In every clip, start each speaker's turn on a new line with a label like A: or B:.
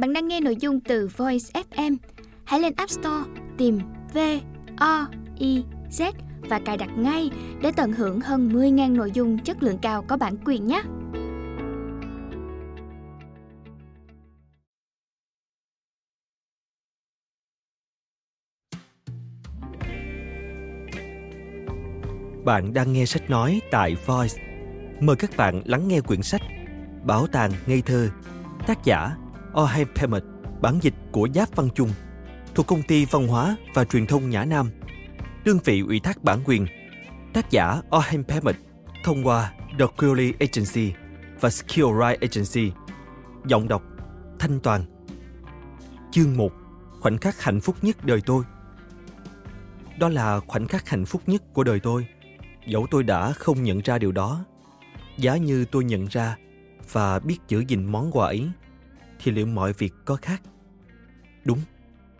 A: Bạn đang nghe nội dung từ Voice FM. Hãy lên App Store tìm V O I Z và cài đặt ngay để tận hưởng hơn 10.000 nội dung chất lượng cao có bản quyền nhé.
B: Bạn đang nghe sách nói tại Voice. Mời các bạn lắng nghe quyển sách Bảo tàng ngây thơ, tác giả Orhan Pemet, bản dịch của Giáp Văn Trung, thuộc công ty văn hóa và truyền thông Nhã Nam. Đơn vị ủy thác bản quyền, tác giả Orhan Pemet thông qua The Query Agency và Skill Right Agency. Giọng đọc Thanh Toàn. Chương 1. Khoảnh khắc hạnh phúc nhất đời tôi. Đó là khoảnh khắc hạnh phúc nhất của đời tôi. Dẫu tôi đã không nhận ra điều đó. Giá như tôi nhận ra và biết giữ gìn món quà ấy thì liệu mọi việc có khác? Đúng,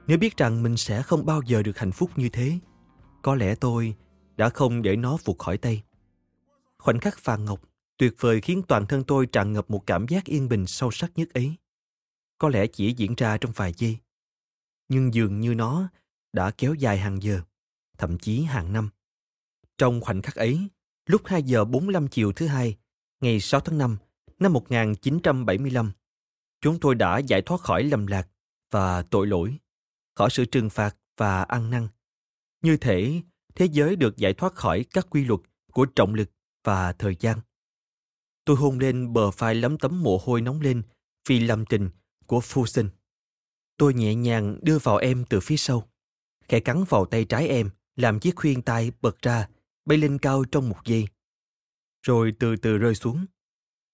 B: nếu biết rằng mình sẽ không bao giờ được hạnh phúc như thế, có lẽ tôi đã không để nó vụt khỏi tay. Khoảnh khắc vàng ngọc tuyệt vời khiến toàn thân tôi tràn ngập một cảm giác yên bình sâu sắc nhất ấy. Có lẽ chỉ diễn ra trong vài giây. Nhưng dường như nó đã kéo dài hàng giờ, thậm chí hàng năm. Trong khoảnh khắc ấy, lúc 2 giờ 45 chiều thứ hai, ngày 6 tháng 5 năm 1975, chúng tôi đã giải thoát khỏi lầm lạc và tội lỗi, khỏi sự trừng phạt và ăn năn. Như thể thế giới được giải thoát khỏi các quy luật của trọng lực và thời gian. Tôi hôn lên bờ vai lấm tấm mồ hôi nóng lên vì lầm tình của phu sinh. Tôi nhẹ nhàng đưa vào em từ phía sau, khẽ cắn vào tay trái em làm chiếc khuyên tai bật ra, bay lên cao trong một giây. Rồi từ từ rơi xuống.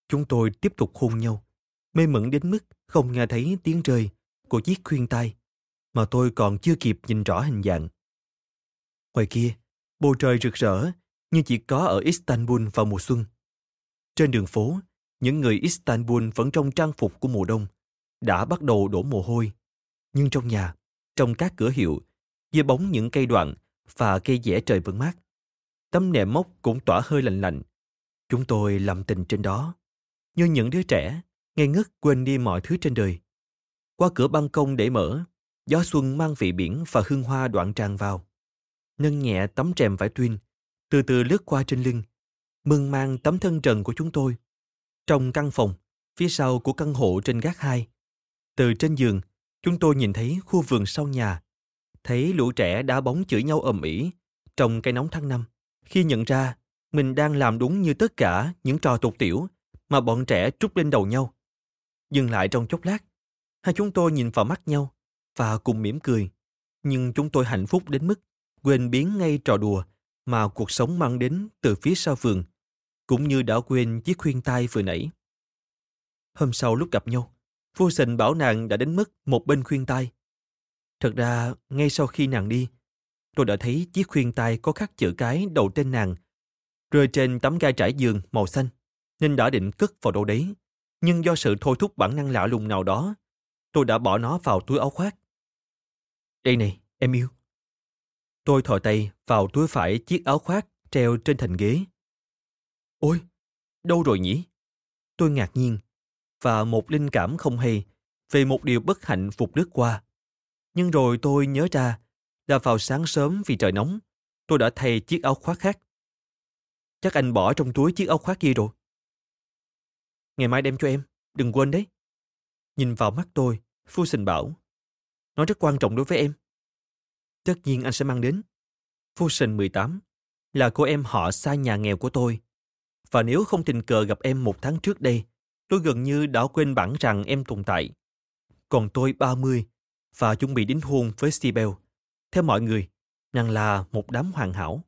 B: Chúng tôi tiếp tục hôn nhau mê mẩn đến mức không nghe thấy tiếng rơi của chiếc khuyên tai mà tôi còn chưa kịp nhìn rõ hình dạng. Ngoài kia, bầu trời rực rỡ như chỉ có ở Istanbul vào mùa xuân. Trên đường phố, những người Istanbul vẫn trong trang phục của mùa đông, đã bắt đầu đổ mồ hôi. Nhưng trong nhà, trong các cửa hiệu, dưới bóng những cây đoạn và cây dẻ trời vẫn mát, tấm nệm mốc cũng tỏa hơi lạnh lạnh. Chúng tôi làm tình trên đó, như những đứa trẻ ngây ngất quên đi mọi thứ trên đời. Qua cửa ban công để mở, gió xuân mang vị biển và hương hoa đoạn tràn vào. Nâng nhẹ tấm rèm vải tuyên, từ từ lướt qua trên lưng, mừng mang tấm thân trần của chúng tôi. Trong căn phòng, phía sau của căn hộ trên gác hai, từ trên giường, chúng tôi nhìn thấy khu vườn sau nhà, thấy lũ trẻ đá bóng chửi nhau ầm ĩ trong cây nóng tháng năm. Khi nhận ra mình đang làm đúng như tất cả những trò tục tiểu mà bọn trẻ trút lên đầu nhau. Dừng lại trong chốc lát, hai chúng tôi nhìn vào mắt nhau và cùng mỉm cười. Nhưng chúng tôi hạnh phúc đến mức quên biến ngay trò đùa mà cuộc sống mang đến từ phía sau vườn, cũng như đã quên chiếc khuyên tai vừa nãy. Hôm sau lúc gặp nhau, vô tình bảo nàng đã đến mất một bên khuyên tai. Thật ra, ngay sau khi nàng đi, tôi đã thấy chiếc khuyên tai có khắc chữ cái đầu tên nàng rơi trên tấm gai trải giường màu xanh, nên đã định cất vào đâu đấy nhưng do sự thôi thúc bản năng lạ lùng nào đó, tôi đã bỏ nó vào túi áo khoác. Đây này, em yêu. Tôi thò tay vào túi phải chiếc áo khoác treo trên thành ghế. Ôi, đâu rồi nhỉ? Tôi ngạc nhiên và một linh cảm không hay về một điều bất hạnh phục lướt qua. Nhưng rồi tôi nhớ ra là vào sáng sớm vì trời nóng, tôi đã thay chiếc áo khoác khác. Chắc anh bỏ trong túi chiếc áo khoác kia rồi. Ngày mai đem cho em, đừng quên đấy. Nhìn vào mắt tôi, Phu Sình bảo. Nó rất quan trọng đối với em. Tất nhiên anh sẽ mang đến. Phu Sình 18 là cô em họ xa nhà nghèo của tôi. Và nếu không tình cờ gặp em một tháng trước đây, tôi gần như đã quên bản rằng em tồn tại. Còn tôi 30 và chuẩn bị đính hôn với Sibel. Theo mọi người, nàng là một đám hoàn hảo.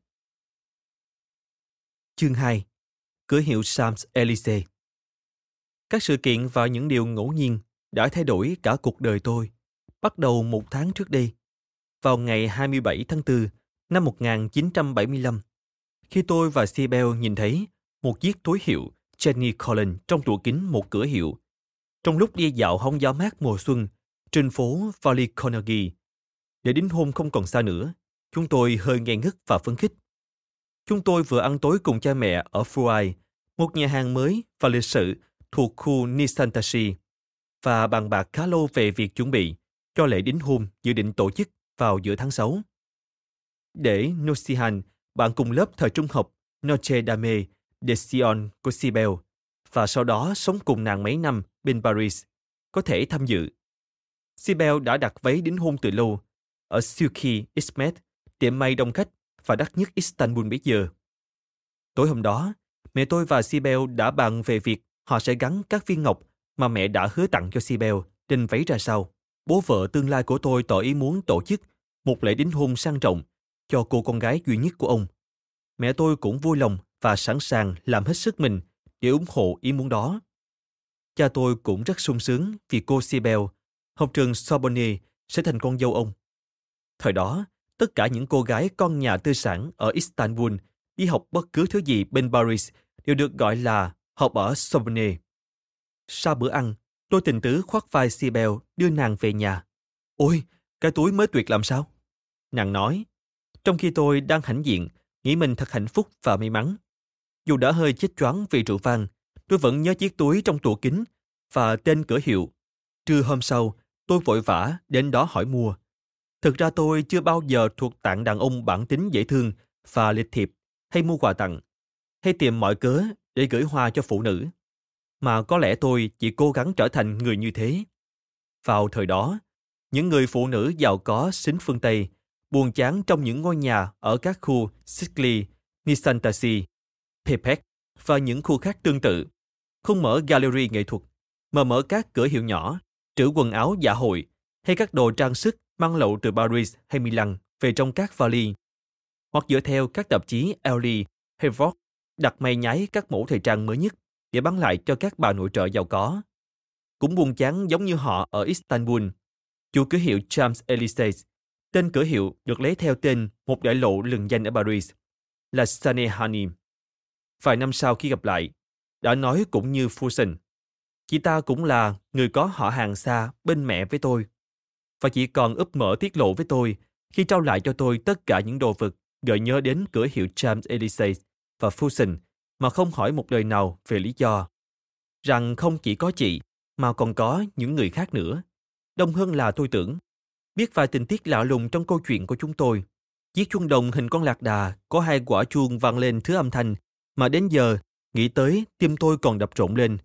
B: Chương 2 Cửa hiệu Sam's Elysee các sự kiện và những điều ngẫu nhiên đã thay đổi cả cuộc đời tôi. Bắt đầu một tháng trước đây, vào ngày 27 tháng 4 năm 1975, khi tôi và Sibel nhìn thấy một chiếc túi hiệu Jenny Collins trong tủ kính một cửa hiệu. Trong lúc đi dạo hóng gió mát mùa xuân trên phố Valley Carnegie, để đến hôn không còn xa nữa, chúng tôi hơi ngây ngất và phấn khích. Chúng tôi vừa ăn tối cùng cha mẹ ở Fuai, một nhà hàng mới và lịch sự thuộc khu Nisantashi. và bàn bạc khá lâu về việc chuẩn bị cho lễ đính hôn dự định tổ chức vào giữa tháng 6. Để Nosihan, bạn cùng lớp thời trung học Noche Dame de Sion của Sibel và sau đó sống cùng nàng mấy năm bên Paris, có thể tham dự. Sibel đã đặt váy đính hôn từ lâu ở Silky Ismet, tiệm may đông khách và đắt nhất Istanbul bây giờ. Tối hôm đó, mẹ tôi và Sibel đã bàn về việc họ sẽ gắn các viên ngọc mà mẹ đã hứa tặng cho Sibel trên váy ra sau. Bố vợ tương lai của tôi tỏ ý muốn tổ chức một lễ đính hôn sang trọng cho cô con gái duy nhất của ông. Mẹ tôi cũng vui lòng và sẵn sàng làm hết sức mình để ủng hộ ý muốn đó. Cha tôi cũng rất sung sướng vì cô Sibel, học trường Sorbonne, sẽ thành con dâu ông. Thời đó, tất cả những cô gái con nhà tư sản ở Istanbul đi học bất cứ thứ gì bên Paris đều được gọi là họp ở Sorbonne. Sau bữa ăn, tôi tình tứ khoác vai Sibel đưa nàng về nhà. Ôi, cái túi mới tuyệt làm sao? Nàng nói, trong khi tôi đang hãnh diện, nghĩ mình thật hạnh phúc và may mắn. Dù đã hơi chết choáng vì rượu vang, tôi vẫn nhớ chiếc túi trong tủ kính và tên cửa hiệu. Trưa hôm sau, tôi vội vã đến đó hỏi mua. Thực ra tôi chưa bao giờ thuộc tạng đàn ông bản tính dễ thương và lịch thiệp hay mua quà tặng, hay tìm mọi cớ để gửi hoa cho phụ nữ. Mà có lẽ tôi chỉ cố gắng trở thành người như thế. Vào thời đó, những người phụ nữ giàu có xính phương Tây buồn chán trong những ngôi nhà ở các khu Sicily, Nisantasi, Pepec và những khu khác tương tự. Không mở gallery nghệ thuật, mà mở các cửa hiệu nhỏ, trữ quần áo dạ hội hay các đồ trang sức mang lậu từ Paris hay Milan về trong các vali. Hoặc dựa theo các tạp chí Elle hay Vogue đặt may nháy các mẫu thời trang mới nhất để bán lại cho các bà nội trợ giàu có. Cũng buồn chán giống như họ ở Istanbul. Chủ cửa hiệu James Elysees, tên cửa hiệu được lấy theo tên một đại lộ lừng danh ở Paris, là Sanehanim. Vài năm sau khi gặp lại, đã nói cũng như Fusen. Chị ta cũng là người có họ hàng xa bên mẹ với tôi. Và chị còn úp mở tiết lộ với tôi khi trao lại cho tôi tất cả những đồ vật gợi nhớ đến cửa hiệu James Elysees và fusion mà không hỏi một lời nào về lý do. Rằng không chỉ có chị, mà còn có những người khác nữa. Đông hơn là tôi tưởng. Biết vài tình tiết lạ lùng trong câu chuyện của chúng tôi. Chiếc chuông đồng hình con lạc đà có hai quả chuông vang lên thứ âm thanh mà đến giờ nghĩ tới tim tôi còn đập trộn lên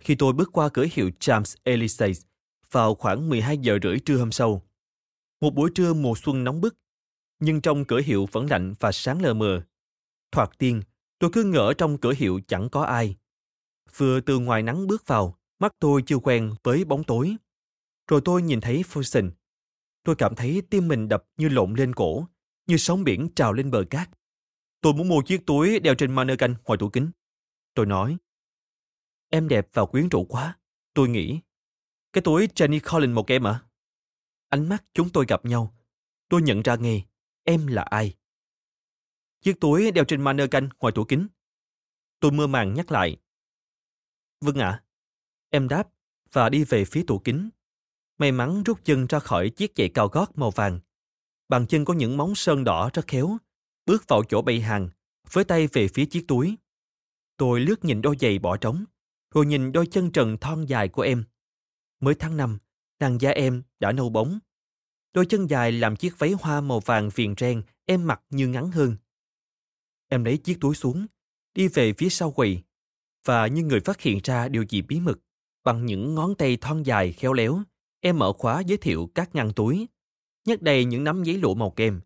B: khi tôi bước qua cửa hiệu James Elysees vào khoảng 12 giờ rưỡi trưa hôm sau. Một buổi trưa mùa xuân nóng bức, nhưng trong cửa hiệu vẫn lạnh và sáng lờ mờ. Thoạt tiên, tôi cứ ngỡ trong cửa hiệu chẳng có ai. Vừa từ ngoài nắng bước vào, mắt tôi chưa quen với bóng tối. Rồi tôi nhìn thấy Fulson. Tôi cảm thấy tim mình đập như lộn lên cổ, như sóng biển trào lên bờ cát. Tôi muốn mua chiếc túi đeo trên mannequin ngoài tủ kính. Tôi nói, em đẹp và quyến rũ quá. Tôi nghĩ, cái túi Jenny Collins một em à? Ánh mắt chúng tôi gặp nhau. Tôi nhận ra ngay, em là ai. Chiếc túi đeo trên manơ canh ngoài tủ kính. Tôi mơ màng nhắc lại. Vâng ạ. Em đáp và đi về phía tủ kính. May mắn rút chân ra khỏi chiếc giày cao gót màu vàng. Bàn chân có những móng sơn đỏ rất khéo. Bước vào chỗ bày hàng, với tay về phía chiếc túi. Tôi lướt nhìn đôi giày bỏ trống, rồi nhìn đôi chân trần thon dài của em. Mới tháng năm, làn da em đã nâu bóng. Đôi chân dài làm chiếc váy hoa màu vàng viền ren em mặc như ngắn hơn. Em lấy chiếc túi xuống, đi về phía sau quầy, và như người phát hiện ra điều gì bí mật, bằng những ngón tay thon dài khéo léo, em mở khóa giới thiệu các ngăn túi, nhét đầy những nắm giấy lụa màu kem.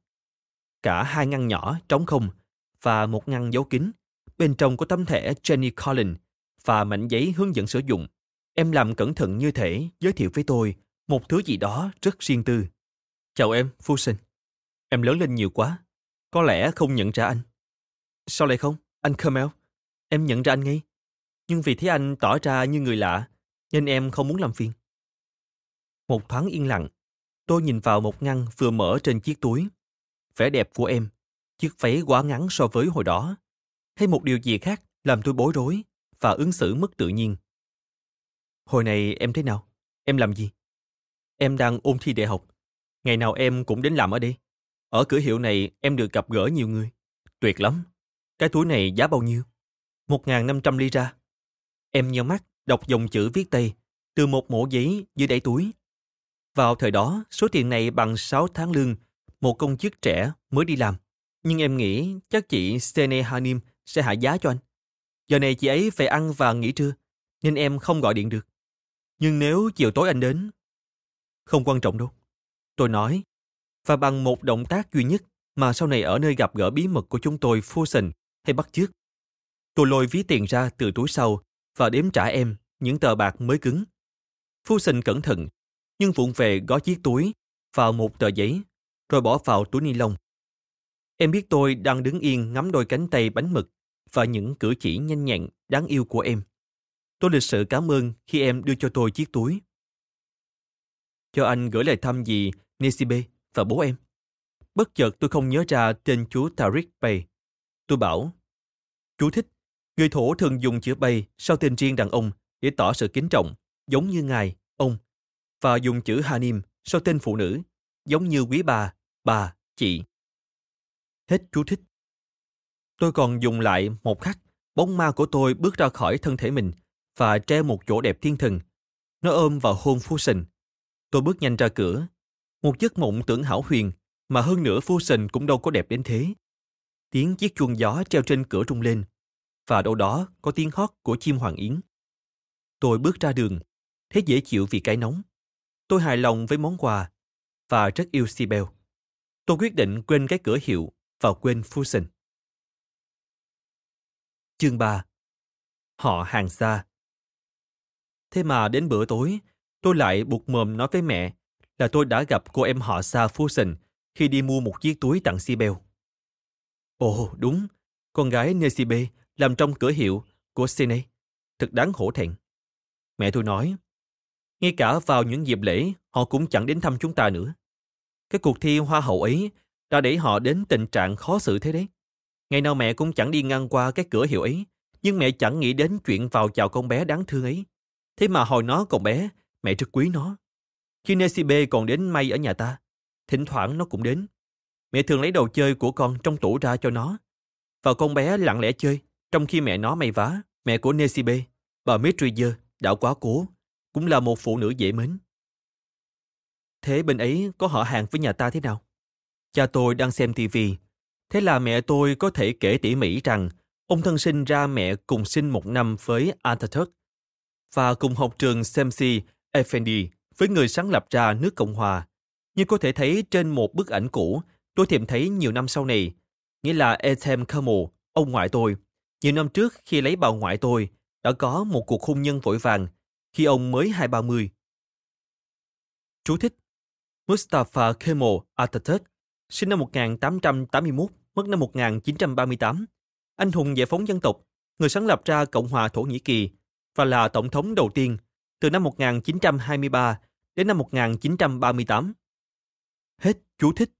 B: Cả hai ngăn nhỏ trống không và một ngăn dấu kín, bên trong có tấm thẻ Jenny Collins và mảnh giấy hướng dẫn sử dụng. Em làm cẩn thận như thể giới thiệu với tôi một thứ gì đó rất riêng tư. Chào em, Fusen. Em lớn lên nhiều quá. Có lẽ không nhận ra anh. Sao lại không, anh Kermel? Em nhận ra anh ngay. Nhưng vì thấy anh tỏ ra như người lạ, nên em không muốn làm phiền. Một thoáng yên lặng, tôi nhìn vào một ngăn vừa mở trên chiếc túi. Vẻ đẹp của em, chiếc váy quá ngắn so với hồi đó. Hay một điều gì khác làm tôi bối rối và ứng xử mất tự nhiên. Hồi này em thế nào? Em làm gì? Em đang ôn thi đại học. Ngày nào em cũng đến làm ở đây. Ở cửa hiệu này em được gặp gỡ nhiều người. Tuyệt lắm. Cái túi này giá bao nhiêu? 1.500 ly ra. Em nheo mắt, đọc dòng chữ viết tay từ một mổ giấy dưới đáy túi. Vào thời đó, số tiền này bằng 6 tháng lương, một công chức trẻ mới đi làm. Nhưng em nghĩ chắc chị Sene Hanim sẽ hạ giá cho anh. Giờ này chị ấy phải ăn và nghỉ trưa, nên em không gọi điện được. Nhưng nếu chiều tối anh đến... Không quan trọng đâu. Tôi nói, và bằng một động tác duy nhất mà sau này ở nơi gặp gỡ bí mật của chúng tôi Fusion hay bắt chước. Tôi lôi ví tiền ra từ túi sau và đếm trả em những tờ bạc mới cứng. Phu sinh cẩn thận, nhưng vụng về gói chiếc túi vào một tờ giấy, rồi bỏ vào túi ni lông. Em biết tôi đang đứng yên ngắm đôi cánh tay bánh mực và những cử chỉ nhanh nhẹn, đáng yêu của em. Tôi lịch sự cảm ơn khi em đưa cho tôi chiếc túi. Cho anh gửi lời thăm gì Nisibe và bố em. Bất chợt tôi không nhớ ra tên chú Tariq Bey. Tôi bảo, chú thích, người thổ thường dùng chữ Bey sau tên riêng đàn ông để tỏ sự kính trọng, giống như ngài, ông, và dùng chữ Hanim sau tên phụ nữ, giống như quý bà, bà, chị. Hết chú thích. Tôi còn dùng lại một khắc, bóng ma của tôi bước ra khỏi thân thể mình và treo một chỗ đẹp thiên thần. Nó ôm vào hôn phu sình. Tôi bước nhanh ra cửa. Một giấc mộng tưởng hảo huyền, mà hơn nữa phu sình cũng đâu có đẹp đến thế. Tiếng chiếc chuông gió treo trên cửa rung lên, và đâu đó có tiếng hót của chim hoàng yến. Tôi bước ra đường, thấy dễ chịu vì cái nóng. Tôi hài lòng với món quà và rất yêu Sibel. Tôi quyết định quên cái cửa hiệu và quên Fusion. Chương 3 Họ hàng xa Thế mà đến bữa tối, tôi lại buộc mồm nói với mẹ là tôi đã gặp cô em họ xa Fusion khi đi mua một chiếc túi tặng Sibel. Ồ, đúng, con gái Nesibe làm trong cửa hiệu của Sene. Thật đáng hổ thẹn. Mẹ tôi nói, ngay cả vào những dịp lễ, họ cũng chẳng đến thăm chúng ta nữa. Cái cuộc thi hoa hậu ấy đã để họ đến tình trạng khó xử thế đấy. Ngày nào mẹ cũng chẳng đi ngang qua cái cửa hiệu ấy, nhưng mẹ chẳng nghĩ đến chuyện vào chào con bé đáng thương ấy. Thế mà hồi nó còn bé, mẹ rất quý nó. Khi Nesibe còn đến may ở nhà ta, thỉnh thoảng nó cũng đến. Mẹ thường lấy đồ chơi của con trong tủ ra cho nó. Và con bé lặng lẽ chơi, trong khi mẹ nó may vá, mẹ của Nesibe, bà Mitrier, đã quá cố, cũng là một phụ nữ dễ mến. Thế bên ấy có họ hàng với nhà ta thế nào? Cha tôi đang xem tivi. Thế là mẹ tôi có thể kể tỉ mỉ rằng ông thân sinh ra mẹ cùng sinh một năm với Atatürk và cùng học trường Semsi Efendi với người sáng lập ra nước Cộng Hòa. Như có thể thấy trên một bức ảnh cũ, tôi tìm thấy nhiều năm sau này, nghĩa là Ethem Kermel, ông ngoại tôi. Nhiều năm trước khi lấy bà ngoại tôi, đã có một cuộc hôn nhân vội vàng khi ông mới hai ba mươi. Chú thích Mustafa Kemal Atatürk, sinh năm 1881, mất năm 1938, anh hùng giải phóng dân tộc, người sáng lập ra Cộng hòa Thổ Nhĩ Kỳ và là tổng thống đầu tiên từ năm 1923 đến năm 1938. Hết chú thích.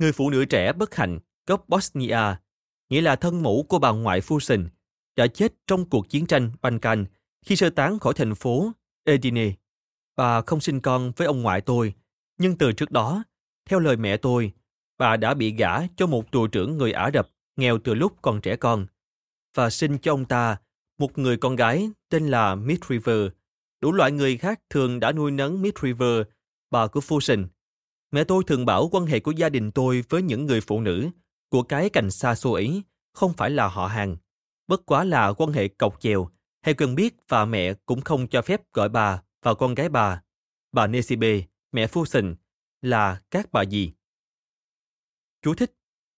B: Người phụ nữ trẻ bất hạnh gốc Bosnia, nghĩa là thân mẫu của bà ngoại Fusen, đã chết trong cuộc chiến tranh Balkan khi sơ tán khỏi thành phố Edine. Bà không sinh con với ông ngoại tôi, nhưng từ trước đó, theo lời mẹ tôi, bà đã bị gả cho một tù trưởng người Ả Rập nghèo từ lúc còn trẻ con và sinh cho ông ta một người con gái tên là Mitriver. Đủ loại người khác thường đã nuôi nấng Mitriver, bà của Fusion. Mẹ tôi thường bảo quan hệ của gia đình tôi với những người phụ nữ của cái cành xa xôi ấy không phải là họ hàng, bất quá là quan hệ cọc chèo hay quen biết và mẹ cũng không cho phép gọi bà và con gái bà, bà Nesibe, mẹ Fusion, là các bà gì. Chú thích.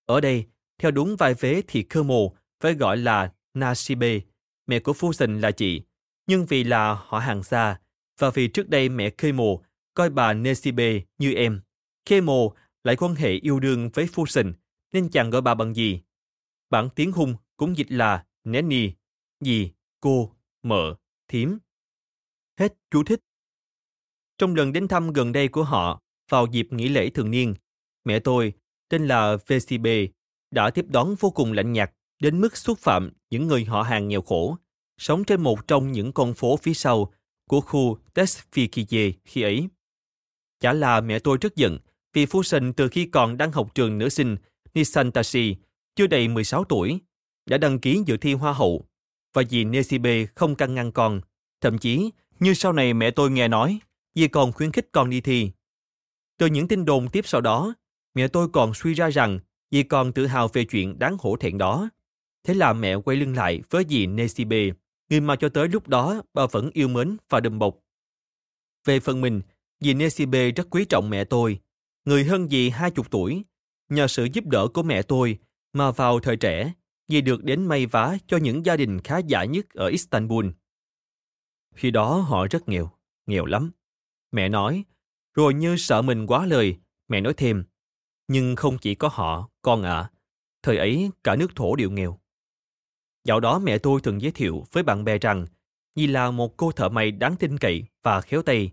B: Ở đây, theo đúng vai vế thì Kemal phải gọi là Nasibe, mẹ của Fusion là chị, nhưng vì là họ hàng xa và vì trước đây mẹ Kemal coi bà Nesibe như em, kemo lại quan hệ yêu đương với Fusion nên chàng gọi bà bằng gì. Bản tiếng hung cũng dịch là Nanny, dì, cô, mợ, thím. Hết chú thích. Trong lần đến thăm gần đây của họ, vào dịp nghỉ lễ thường niên, mẹ tôi, tên là VCB, đã tiếp đón vô cùng lạnh nhạt đến mức xúc phạm những người họ hàng nghèo khổ, sống trên một trong những con phố phía sau của khu Tesfikije khi ấy. Chả là mẹ tôi rất giận vì Fusen từ khi còn đang học trường nữ sinh Nissan Tashi chưa đầy 16 tuổi, đã đăng ký dự thi Hoa hậu và vì Nesibe không căn ngăn con, Thậm chí, như sau này mẹ tôi nghe nói, dì còn khuyến khích con đi thi. Từ những tin đồn tiếp sau đó, mẹ tôi còn suy ra rằng dì còn tự hào về chuyện đáng hổ thẹn đó. Thế là mẹ quay lưng lại với dì Nesibe, người mà cho tới lúc đó bà vẫn yêu mến và đùm bọc. Về phần mình, dì Nesibe rất quý trọng mẹ tôi, người hơn dì hai chục tuổi. Nhờ sự giúp đỡ của mẹ tôi mà vào thời trẻ, dì được đến may vá cho những gia đình khá giả nhất ở Istanbul. Khi đó họ rất nghèo, nghèo lắm. Mẹ nói, rồi như sợ mình quá lời, mẹ nói thêm, nhưng không chỉ có họ, con ạ. À, thời ấy cả nước thổ đều nghèo. Dạo đó mẹ tôi thường giới thiệu với bạn bè rằng Nhi là một cô thợ may đáng tin cậy và khéo tay.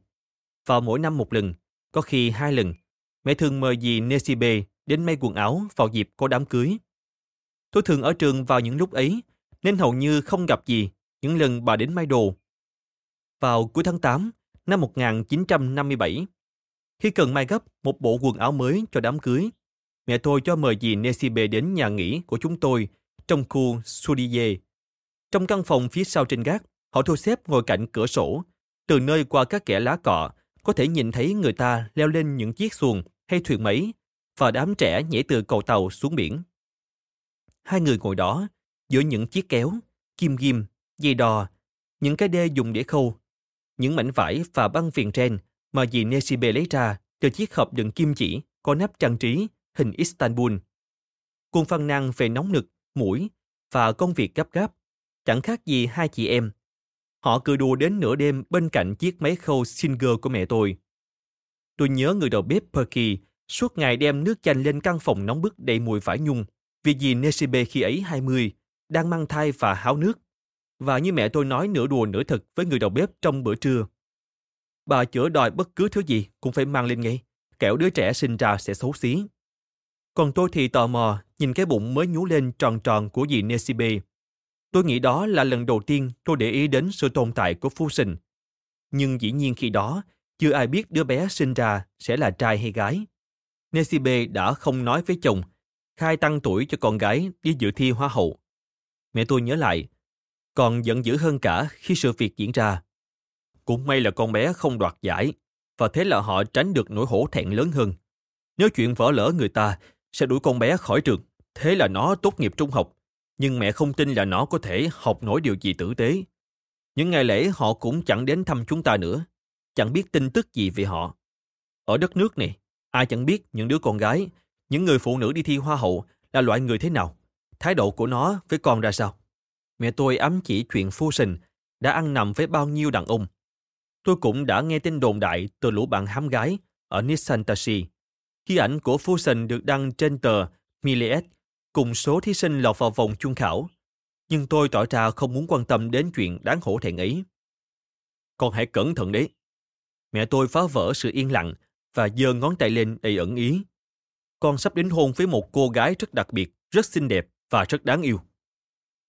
B: Vào mỗi năm một lần, có khi hai lần, mẹ thường mời dì Nesibe đến may quần áo vào dịp có đám cưới. Tôi thường ở trường vào những lúc ấy, nên hầu như không gặp gì những lần bà đến may đồ. Vào cuối tháng 8 năm 1957, khi cần may gấp một bộ quần áo mới cho đám cưới, mẹ tôi cho mời dì Nesibe đến nhà nghỉ của chúng tôi trong khu Sudiye. Trong căn phòng phía sau trên gác, họ thu xếp ngồi cạnh cửa sổ. Từ nơi qua các kẻ lá cọ, có thể nhìn thấy người ta leo lên những chiếc xuồng hay thuyền máy và đám trẻ nhảy từ cầu tàu xuống biển. Hai người ngồi đó, giữa những chiếc kéo, kim ghim, dây đò, những cái đê dùng để khâu, những mảnh vải và băng viền ren mà dì Nesibe lấy ra từ chiếc hộp đựng kim chỉ có nắp trang trí hình Istanbul. Cuồng phàn nàn về nóng nực, mũi và công việc gấp gáp, chẳng khác gì hai chị em. Họ cười đùa đến nửa đêm bên cạnh chiếc máy khâu Singer của mẹ tôi. Tôi nhớ người đầu bếp Perky suốt ngày đem nước chanh lên căn phòng nóng bức đầy mùi vải nhung vì dì Nesibe khi ấy 20, đang mang thai và háo nước. Và như mẹ tôi nói nửa đùa nửa thật với người đầu bếp trong bữa trưa. Bà chữa đòi bất cứ thứ gì cũng phải mang lên ngay, kẻo đứa trẻ sinh ra sẽ xấu xí. Còn tôi thì tò mò nhìn cái bụng mới nhú lên tròn tròn của dì Nesibe. Tôi nghĩ đó là lần đầu tiên tôi để ý đến sự tồn tại của Fusion. Nhưng dĩ nhiên khi đó, chưa ai biết đứa bé sinh ra sẽ là trai hay gái. Nesibe đã không nói với chồng, khai tăng tuổi cho con gái đi dự thi hoa hậu. Mẹ tôi nhớ lại, còn giận dữ hơn cả khi sự việc diễn ra. Cũng may là con bé không đoạt giải, và thế là họ tránh được nỗi hổ thẹn lớn hơn. Nếu chuyện vỡ lỡ người ta sẽ đuổi con bé khỏi trường, thế là nó tốt nghiệp trung học. Nhưng mẹ không tin là nó có thể học nổi điều gì tử tế. Những ngày lễ họ cũng chẳng đến thăm chúng ta nữa, chẳng biết tin tức gì về họ. Ở đất nước này, ai chẳng biết những đứa con gái, những người phụ nữ đi thi hoa hậu là loại người thế nào, thái độ của nó với con ra sao. Mẹ tôi ám chỉ chuyện phu sình đã ăn nằm với bao nhiêu đàn ông Tôi cũng đã nghe tin đồn đại từ lũ bạn hám gái ở Nisantashi. Khi ảnh của Fusion được đăng trên tờ Miliet cùng số thí sinh lọt vào vòng chung khảo. Nhưng tôi tỏ ra không muốn quan tâm đến chuyện đáng hổ thẹn ấy. Con hãy cẩn thận đấy. Mẹ tôi phá vỡ sự yên lặng và giơ ngón tay lên đầy ẩn ý. Con sắp đến hôn với một cô gái rất đặc biệt, rất xinh đẹp và rất đáng yêu.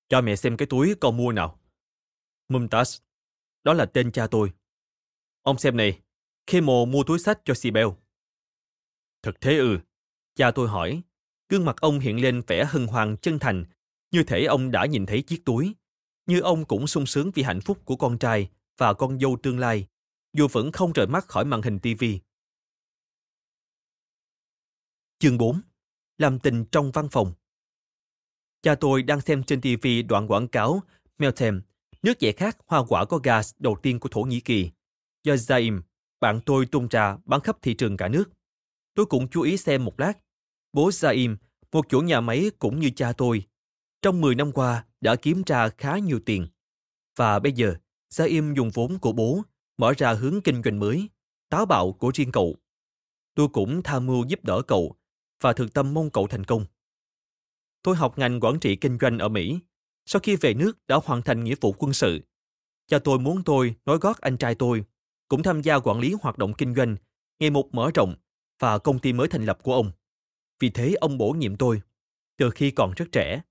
B: Cho mẹ xem cái túi con mua nào. Mumtaz, đó là tên cha tôi. Ông xem này, Kemo mua túi sách cho Sibel. Thật thế ư? Cha tôi hỏi. Gương mặt ông hiện lên vẻ hân hoan chân thành, như thể ông đã nhìn thấy chiếc túi. Như ông cũng sung sướng vì hạnh phúc của con trai và con dâu tương lai, dù vẫn không rời mắt khỏi màn hình tivi. Chương 4. Làm tình trong văn phòng Cha tôi đang xem trên TV đoạn quảng cáo Meltem, nước giải khát hoa quả có gas đầu tiên của Thổ Nhĩ Kỳ do Zaim, bạn tôi tung ra bán khắp thị trường cả nước. Tôi cũng chú ý xem một lát. Bố saim một chủ nhà máy cũng như cha tôi, trong 10 năm qua đã kiếm ra khá nhiều tiền. Và bây giờ, saim dùng vốn của bố mở ra hướng kinh doanh mới, táo bạo của riêng cậu. Tôi cũng tham mưu giúp đỡ cậu và thực tâm mong cậu thành công. Tôi học ngành quản trị kinh doanh ở Mỹ. Sau khi về nước đã hoàn thành nghĩa vụ quân sự. Cha tôi muốn tôi nói gót anh trai tôi cũng tham gia quản lý hoạt động kinh doanh, ngày một mở rộng và công ty mới thành lập của ông. Vì thế ông bổ nhiệm tôi, từ khi còn rất trẻ,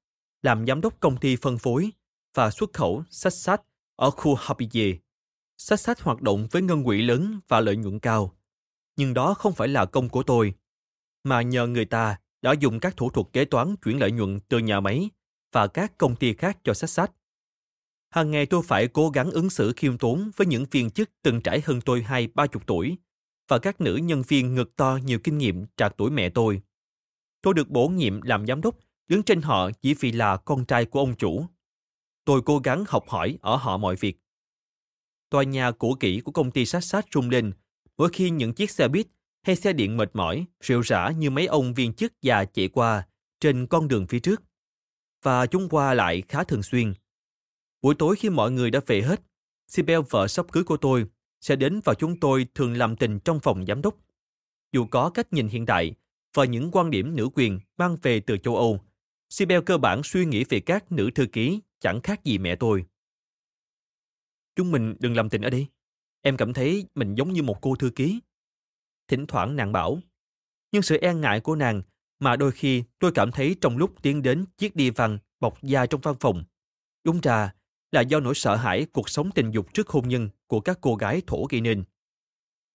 B: làm giám đốc công ty phân phối và xuất khẩu sách sách ở khu Habiye. Sách sách hoạt động với ngân quỹ lớn và lợi nhuận cao. Nhưng đó không phải là công của tôi, mà nhờ người ta đã dùng các thủ thuật kế toán chuyển lợi nhuận từ nhà máy và các công ty khác cho sách sách. Hàng ngày tôi phải cố gắng ứng xử khiêm tốn với những viên chức từng trải hơn tôi hai ba chục tuổi và các nữ nhân viên ngực to nhiều kinh nghiệm trạc tuổi mẹ tôi. Tôi được bổ nhiệm làm giám đốc, đứng trên họ chỉ vì là con trai của ông chủ. Tôi cố gắng học hỏi ở họ mọi việc. Tòa nhà cũ kỹ của công ty sát sát rung lên mỗi khi những chiếc xe buýt hay xe điện mệt mỏi, rượu rã như mấy ông viên chức già chạy qua trên con đường phía trước. Và chúng qua lại khá thường xuyên. Buổi tối khi mọi người đã về hết, Sibel vợ sắp cưới của tôi sẽ đến và chúng tôi thường làm tình trong phòng giám đốc. Dù có cách nhìn hiện đại và những quan điểm nữ quyền mang về từ châu Âu, Sibel cơ bản suy nghĩ về các nữ thư ký chẳng khác gì mẹ tôi. Chúng mình đừng làm tình ở đây. Em cảm thấy mình giống như một cô thư ký. Thỉnh thoảng nàng bảo. Nhưng sự e ngại của nàng mà đôi khi tôi cảm thấy trong lúc tiến đến chiếc đi văn bọc da trong văn phòng. Đúng ra là do nỗi sợ hãi cuộc sống tình dục trước hôn nhân của các cô gái thổ gây nên.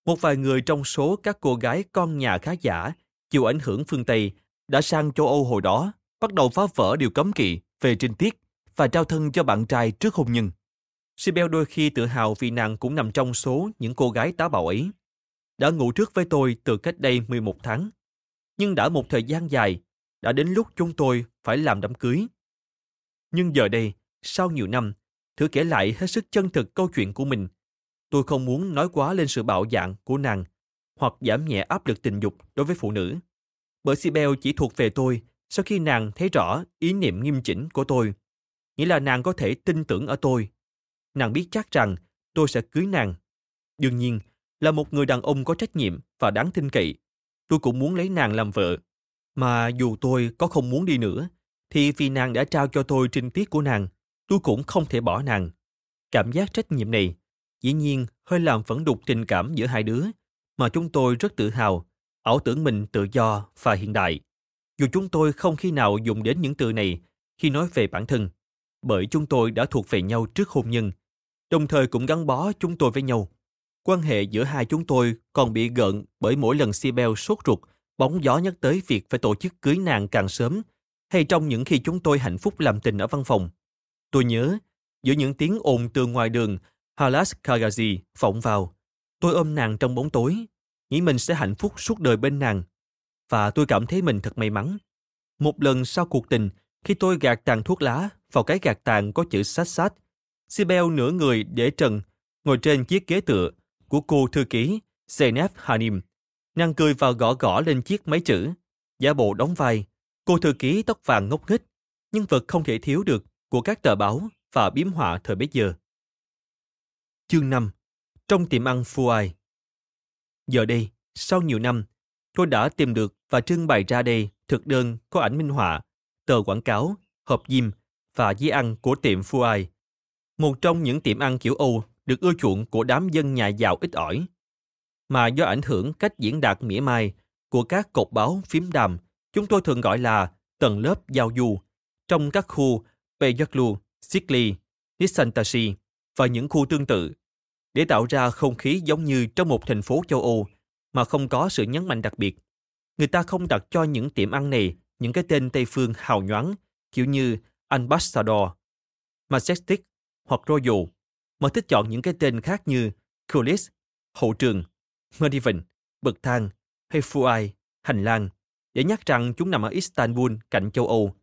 B: Một vài người trong số các cô gái con nhà khá giả chịu ảnh hưởng phương Tây đã sang châu Âu hồi đó bắt đầu phá vỡ điều cấm kỵ về trinh tiết và trao thân cho bạn trai trước hôn nhân. Sibel đôi khi tự hào vì nàng cũng nằm trong số những cô gái táo bạo ấy. Đã ngủ trước với tôi từ cách đây 11 tháng. Nhưng đã một thời gian dài, đã đến lúc chúng tôi phải làm đám cưới. Nhưng giờ đây, sau nhiều năm, thử kể lại hết sức chân thực câu chuyện của mình. Tôi không muốn nói quá lên sự bạo dạn của nàng hoặc giảm nhẹ áp lực tình dục đối với phụ nữ. Bởi Sibel chỉ thuộc về tôi sau khi nàng thấy rõ ý niệm nghiêm chỉnh của tôi. Nghĩa là nàng có thể tin tưởng ở tôi. Nàng biết chắc rằng tôi sẽ cưới nàng. Đương nhiên, là một người đàn ông có trách nhiệm và đáng tin cậy. Tôi cũng muốn lấy nàng làm vợ. Mà dù tôi có không muốn đi nữa, thì vì nàng đã trao cho tôi trinh tiết của nàng, tôi cũng không thể bỏ nàng. Cảm giác trách nhiệm này, dĩ nhiên hơi làm phẫn đục tình cảm giữa hai đứa, mà chúng tôi rất tự hào, ảo tưởng mình tự do và hiện đại. Dù chúng tôi không khi nào dùng đến những từ này khi nói về bản thân, bởi chúng tôi đã thuộc về nhau trước hôn nhân, đồng thời cũng gắn bó chúng tôi với nhau. Quan hệ giữa hai chúng tôi còn bị gợn bởi mỗi lần Sibel sốt ruột, bóng gió nhắc tới việc phải tổ chức cưới nàng càng sớm, hay trong những khi chúng tôi hạnh phúc làm tình ở văn phòng. Tôi nhớ, giữa những tiếng ồn từ ngoài đường, Halas Kagazi vọng vào. Tôi ôm nàng trong bóng tối, nghĩ mình sẽ hạnh phúc suốt đời bên nàng. Và tôi cảm thấy mình thật may mắn. Một lần sau cuộc tình, khi tôi gạt tàn thuốc lá vào cái gạt tàn có chữ sát sát, Sibel nửa người để trần, ngồi trên chiếc ghế tựa của cô thư ký Zeynep Hanim. Nàng cười và gõ gõ lên chiếc máy chữ, giả bộ đóng vai. Cô thư ký tóc vàng ngốc nghếch, nhân vật không thể thiếu được của các tờ báo và biếm họa thời bấy giờ. Chương 5 trong tiệm ăn Fuai Giờ đây, sau nhiều năm, tôi đã tìm được và trưng bày ra đây thực đơn có ảnh minh họa, tờ quảng cáo, hộp diêm và giấy ăn của tiệm Fuai. Một trong những tiệm ăn kiểu Âu được ưa chuộng của đám dân nhà giàu ít ỏi. Mà do ảnh hưởng cách diễn đạt mỉa mai của các cột báo phím đàm, chúng tôi thường gọi là tầng lớp giao du trong các khu Peyaklu, Sikli, Nisantashi và những khu tương tự để tạo ra không khí giống như trong một thành phố châu Âu mà không có sự nhấn mạnh đặc biệt. Người ta không đặt cho những tiệm ăn này những cái tên Tây phương hào nhoáng kiểu như Ambassador, Majestic hoặc Royal, mà thích chọn những cái tên khác như Coulis, hậu trường, Medieval, bậc thang hay Fuai, hành lang, để nhắc rằng chúng nằm ở Istanbul cạnh châu Âu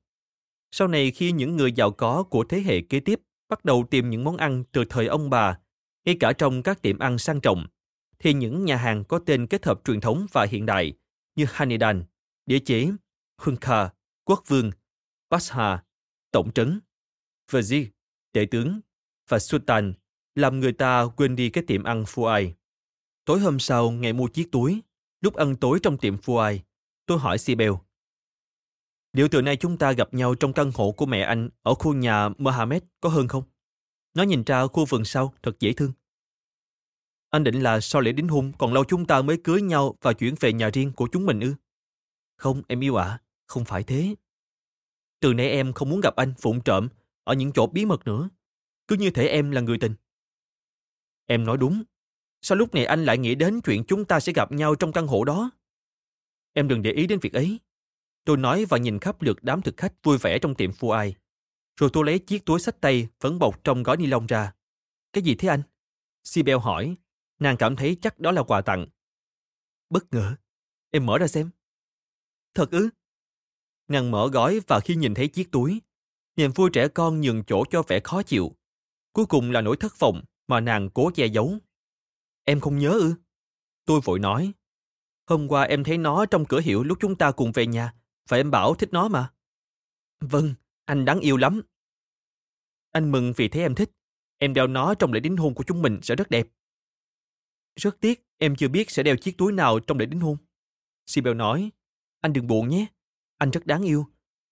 B: sau này khi những người giàu có của thế hệ kế tiếp bắt đầu tìm những món ăn từ thời ông bà, ngay cả trong các tiệm ăn sang trọng, thì những nhà hàng có tên kết hợp truyền thống và hiện đại như Hanidan, Địa chế, Hunka, Quốc vương, Basha, Tổng trấn, Vazir, Đệ tướng và Sultan làm người ta quên đi cái tiệm ăn Fuai. Tối hôm sau, ngày mua chiếc túi, lúc ăn tối trong tiệm Fuai, tôi hỏi Sibel. Liệu từ nay chúng ta gặp nhau trong căn hộ của mẹ anh ở khu nhà Mohammed có hơn không? Nó nhìn ra khu vườn sau thật dễ thương. Anh định là sau lễ đính hôn còn lâu chúng ta mới cưới nhau và chuyển về nhà riêng của chúng mình ư? Không, em yêu ạ, không phải thế. Từ nay em không muốn gặp anh phụng trộm ở những chỗ bí mật nữa. Cứ như thể em là người tình. Em nói đúng. Sao lúc này anh lại nghĩ đến chuyện chúng ta sẽ gặp nhau trong căn hộ đó? Em đừng để ý đến việc ấy. Tôi nói và nhìn khắp lượt đám thực khách vui vẻ trong tiệm phu ai. Rồi tôi lấy chiếc túi sách tay vẫn bọc trong gói ni lông ra. Cái gì thế anh? Sibel hỏi. Nàng cảm thấy chắc đó là quà tặng. Bất ngờ. Em mở ra xem. Thật ư? Nàng mở gói và khi nhìn thấy chiếc túi, niềm vui trẻ con nhường chỗ cho vẻ khó chịu. Cuối cùng là nỗi thất vọng mà nàng cố che giấu. Em không nhớ ư? Tôi vội nói. Hôm qua em thấy nó trong cửa hiệu lúc chúng ta cùng về nhà, và em bảo thích nó mà. Vâng, anh đáng yêu lắm. Anh mừng vì thấy em thích. Em đeo nó trong lễ đính hôn của chúng mình sẽ rất đẹp. Rất tiếc, em chưa biết sẽ đeo chiếc túi nào trong lễ đính hôn. Sibel nói, anh đừng buồn nhé. Anh rất đáng yêu.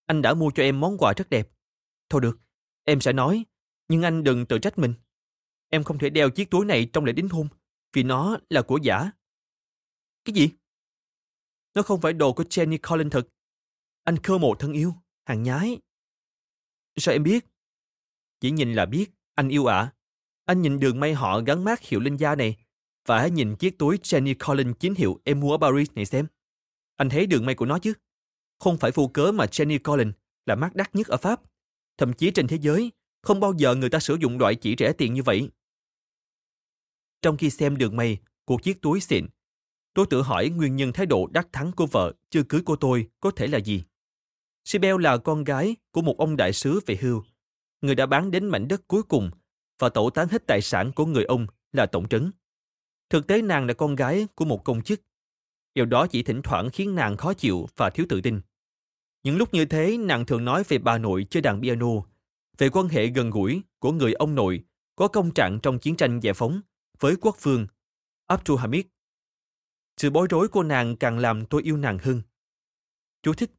B: Anh đã mua cho em món quà rất đẹp. Thôi được, em sẽ nói, nhưng anh đừng tự trách mình. Em không thể đeo chiếc túi này trong lễ đính hôn, vì nó là của giả. Cái gì? Nó không phải đồ của Jenny Collins thật. Anh khơ mộ thân yêu, hàng nhái. Sao em biết? Chỉ nhìn là biết, anh yêu ạ. À. Anh nhìn đường may họ gắn mát hiệu linh gia này, và hãy nhìn chiếc túi Jenny Collins chính hiệu em mua ở Paris này xem. Anh thấy đường may của nó chứ? Không phải vô cớ mà Jenny Collins là mát đắt nhất ở Pháp. Thậm chí trên thế giới, không bao giờ người ta sử dụng loại chỉ rẻ tiền như vậy. Trong khi xem đường may của chiếc túi xịn, tôi tự hỏi nguyên nhân thái độ đắc thắng của vợ chưa cưới của tôi có thể là gì. Sibel là con gái của một ông đại sứ về hưu, người đã bán đến mảnh đất cuối cùng và tẩu tán hết tài sản của người ông là tổng trấn. Thực tế nàng là con gái của một công chức. Điều đó chỉ thỉnh thoảng khiến nàng khó chịu và thiếu tự tin. Những lúc như thế, nàng thường nói về bà nội chơi đàn piano, về quan hệ gần gũi của người ông nội có công trạng trong chiến tranh giải phóng với quốc vương Abdul Hamid. Sự bối rối của nàng càng làm tôi yêu nàng hơn. Chú thích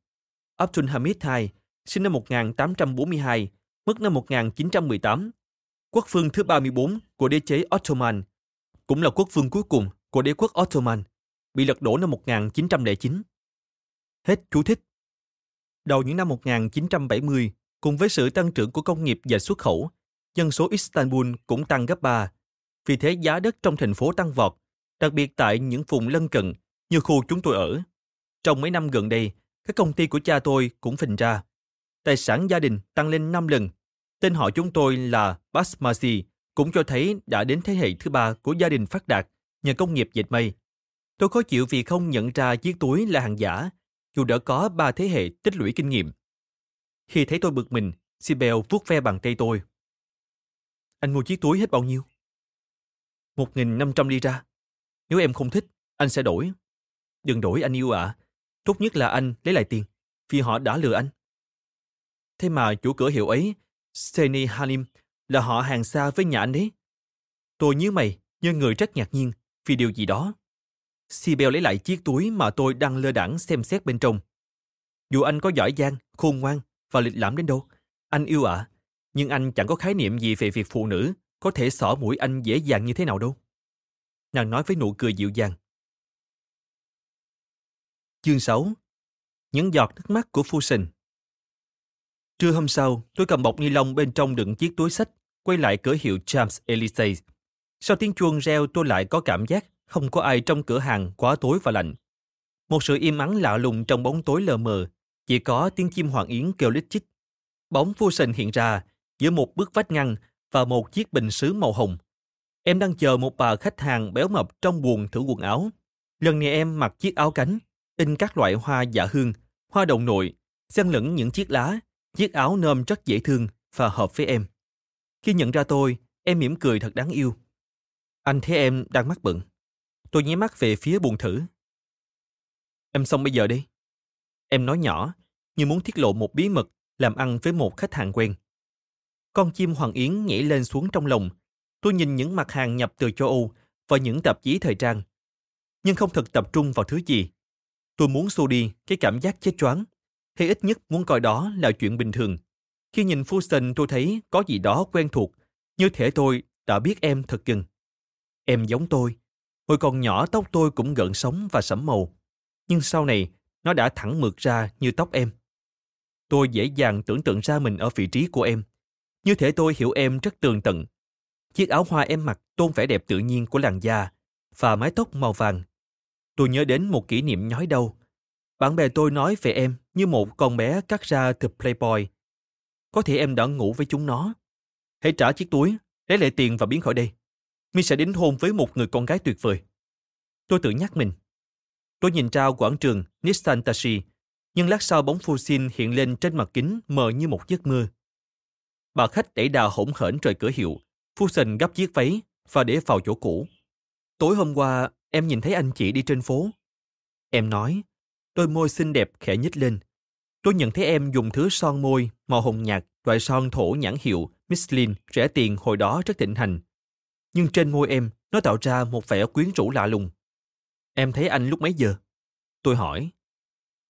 B: Abdul Hamid II, sinh năm 1842, mất năm 1918, quốc phương thứ 34 của đế chế Ottoman, cũng là quốc phương cuối cùng của đế quốc Ottoman, bị lật đổ năm 1909. Hết chú thích. Đầu những năm 1970, cùng với sự tăng trưởng của công nghiệp và xuất khẩu, dân số Istanbul cũng tăng gấp 3. Vì thế giá đất trong thành phố tăng vọt, đặc biệt tại những vùng lân cận như khu chúng tôi ở. Trong mấy năm gần đây, các công ty của cha tôi cũng phình ra. Tài sản gia đình tăng lên 5 lần. Tên họ chúng tôi là Basmasi cũng cho thấy đã đến thế hệ thứ ba của gia đình phát đạt nhờ công nghiệp dệt may. Tôi khó chịu vì không nhận ra chiếc túi là hàng giả, dù đã có ba thế hệ tích lũy kinh nghiệm. Khi thấy tôi bực mình, Sibel vuốt ve bàn tay tôi. Anh mua chiếc túi hết bao nhiêu? 1.500 lira. Nếu em không thích, anh sẽ đổi. Đừng đổi anh yêu ạ. À. Tốt nhất là anh lấy lại tiền, vì họ đã lừa anh. Thế mà chủ cửa hiệu ấy, Seni Halim, là họ hàng xa với nhà anh ấy. Tôi nhớ mày, như người rất ngạc nhiên vì điều gì đó. Sibel lấy lại chiếc túi mà tôi đang lơ đãng xem xét bên trong. Dù anh có giỏi giang, khôn ngoan và lịch lãm đến đâu, anh yêu ạ, à, nhưng anh chẳng có khái niệm gì về việc phụ nữ có thể xỏ mũi anh dễ dàng như thế nào đâu. Nàng nói với nụ cười dịu dàng. Chương 6 Những giọt nước mắt của Fusion Trưa hôm sau, tôi cầm bọc ni lông bên trong đựng chiếc túi sách, quay lại cửa hiệu James Elise. Sau tiếng chuông reo tôi lại có cảm giác không có ai trong cửa hàng quá tối và lạnh. Một sự im ắng lạ lùng trong bóng tối lờ mờ, chỉ có tiếng chim hoàng yến kêu lít chích. Bóng vô sình hiện ra giữa một bức vách ngăn và một chiếc bình sứ màu hồng. Em đang chờ một bà khách hàng béo mập trong buồng thử quần áo. Lần này em mặc chiếc áo cánh, in các loại hoa dạ hương, hoa đồng nội, xen lẫn những chiếc lá, chiếc áo nôm rất dễ thương và hợp với em. Khi nhận ra tôi, em mỉm cười thật đáng yêu. Anh thấy em đang mắc bận. Tôi nháy mắt về phía buồng thử. Em xong bây giờ đi. Em nói nhỏ, như muốn tiết lộ một bí mật làm ăn với một khách hàng quen. Con chim hoàng yến nhảy lên xuống trong lòng. Tôi nhìn những mặt hàng nhập từ châu Âu và những tạp chí thời trang. Nhưng không thật tập trung vào thứ gì. Tôi muốn xua đi cái cảm giác chết choáng, hay ít nhất muốn coi đó là chuyện bình thường. Khi nhìn Fusion tôi thấy có gì đó quen thuộc, như thể tôi đã biết em thật gần. Em giống tôi. Hồi còn nhỏ tóc tôi cũng gợn sóng và sẫm màu. Nhưng sau này, nó đã thẳng mượt ra như tóc em. Tôi dễ dàng tưởng tượng ra mình ở vị trí của em. Như thể tôi hiểu em rất tường tận. Chiếc áo hoa em mặc tôn vẻ đẹp tự nhiên của làn da và mái tóc màu vàng. Tôi nhớ đến một kỷ niệm nhói đau. Bạn bè tôi nói về em như một con bé cắt ra từ Playboy. Có thể em đã ngủ với chúng nó. Hãy trả chiếc túi, lấy lại tiền và biến khỏi đây. Mi sẽ đính hôn với một người con gái tuyệt vời. Tôi tự nhắc mình. Tôi nhìn ra quảng trường Nissan Tashi, nhưng lát sau bóng Fusin hiện lên trên mặt kính mờ như một giấc mơ. Bà khách đẩy đà hỗn hển rời cửa hiệu. Fusin gấp chiếc váy và để vào chỗ cũ. Tối hôm qua, em nhìn thấy anh chị đi trên phố. Em nói, đôi môi xinh đẹp khẽ nhích lên. Tôi nhận thấy em dùng thứ son môi màu hồng nhạt loại son thổ nhãn hiệu Michelin rẻ tiền hồi đó rất thịnh hành. Nhưng trên môi em, nó tạo ra một vẻ quyến rũ lạ lùng. Em thấy anh lúc mấy giờ? Tôi hỏi.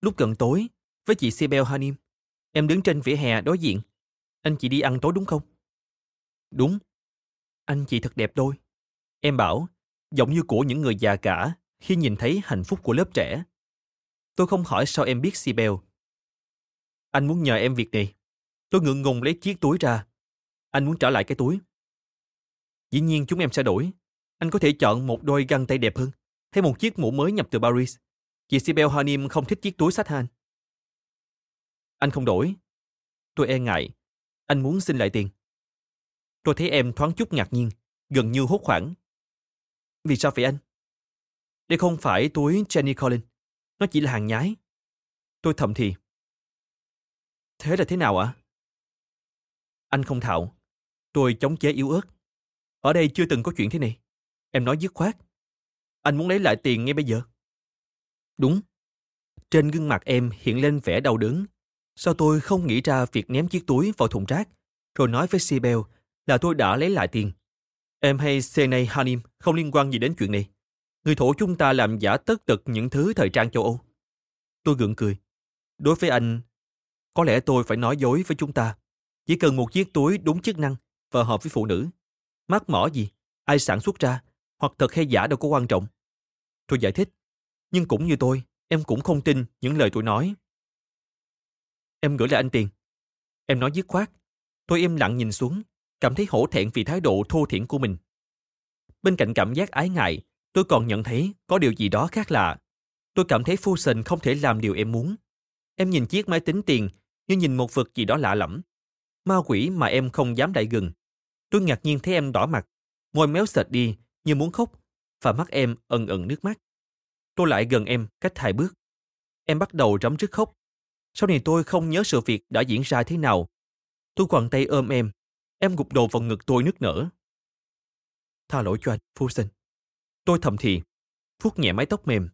B: Lúc gần tối, với chị Sibel Hanim. Em đứng trên vỉa hè đối diện. Anh chị đi ăn tối đúng không? Đúng. Anh chị thật đẹp đôi. Em bảo, giống như của những người già cả khi nhìn thấy hạnh phúc của lớp trẻ. Tôi không hỏi sao em biết Sibel. Anh muốn nhờ em việc này. Tôi ngượng ngùng lấy chiếc túi ra. Anh muốn trả lại cái túi. Dĩ nhiên chúng em sẽ đổi. Anh có thể chọn một đôi găng tay đẹp hơn, hay một chiếc mũ mới nhập từ Paris. Chị Sibel Hanim không thích chiếc túi sách han. Anh không đổi. Tôi e ngại. Anh muốn xin lại tiền. Tôi thấy em thoáng chút ngạc nhiên, gần như hốt hoảng. Vì sao vậy anh? Đây không phải túi Jenny Collins. Nó chỉ là hàng nhái. Tôi thầm thì. Thế là thế nào ạ? Anh không thạo. Tôi chống chế yếu ớt. Ở đây chưa từng có chuyện thế này. Em nói dứt khoát. Anh muốn lấy lại tiền ngay bây giờ. Đúng. Trên gương mặt em hiện lên vẻ đau đớn. Sao tôi không nghĩ ra việc ném chiếc túi vào thùng rác, rồi nói với Sibel là tôi đã lấy lại tiền. Em hay Senay Hanim không liên quan gì đến chuyện này. Người thổ chúng ta làm giả tất tật những thứ thời trang châu Âu. Tôi gượng cười. Đối với anh, có lẽ tôi phải nói dối với chúng ta. Chỉ cần một chiếc túi đúng chức năng và hợp với phụ nữ. Mắc mỏ gì, ai sản xuất ra, hoặc thật hay giả đâu có quan trọng. Tôi giải thích. Nhưng cũng như tôi, em cũng không tin những lời tôi nói. Em gửi lại anh tiền. Em nói dứt khoát. Tôi im lặng nhìn xuống, cảm thấy hổ thẹn vì thái độ thô thiển của mình. Bên cạnh cảm giác ái ngại, tôi còn nhận thấy có điều gì đó khác lạ. Tôi cảm thấy Fusion không thể làm điều em muốn. Em nhìn chiếc máy tính tiền như nhìn một vật gì đó lạ lẫm. Ma quỷ mà em không dám đại gần. Tôi ngạc nhiên thấy em đỏ mặt, môi méo sệt đi như muốn khóc và mắt em ẩn ẩn nước mắt. Tôi lại gần em cách hai bước. Em bắt đầu rắm rứt khóc. Sau này tôi không nhớ sự việc đã diễn ra thế nào. Tôi quàng tay ôm em. Em gục đầu vào ngực tôi nức nở. Tha lỗi cho anh, Fusen. Tôi thầm thì, vuốt nhẹ mái tóc mềm.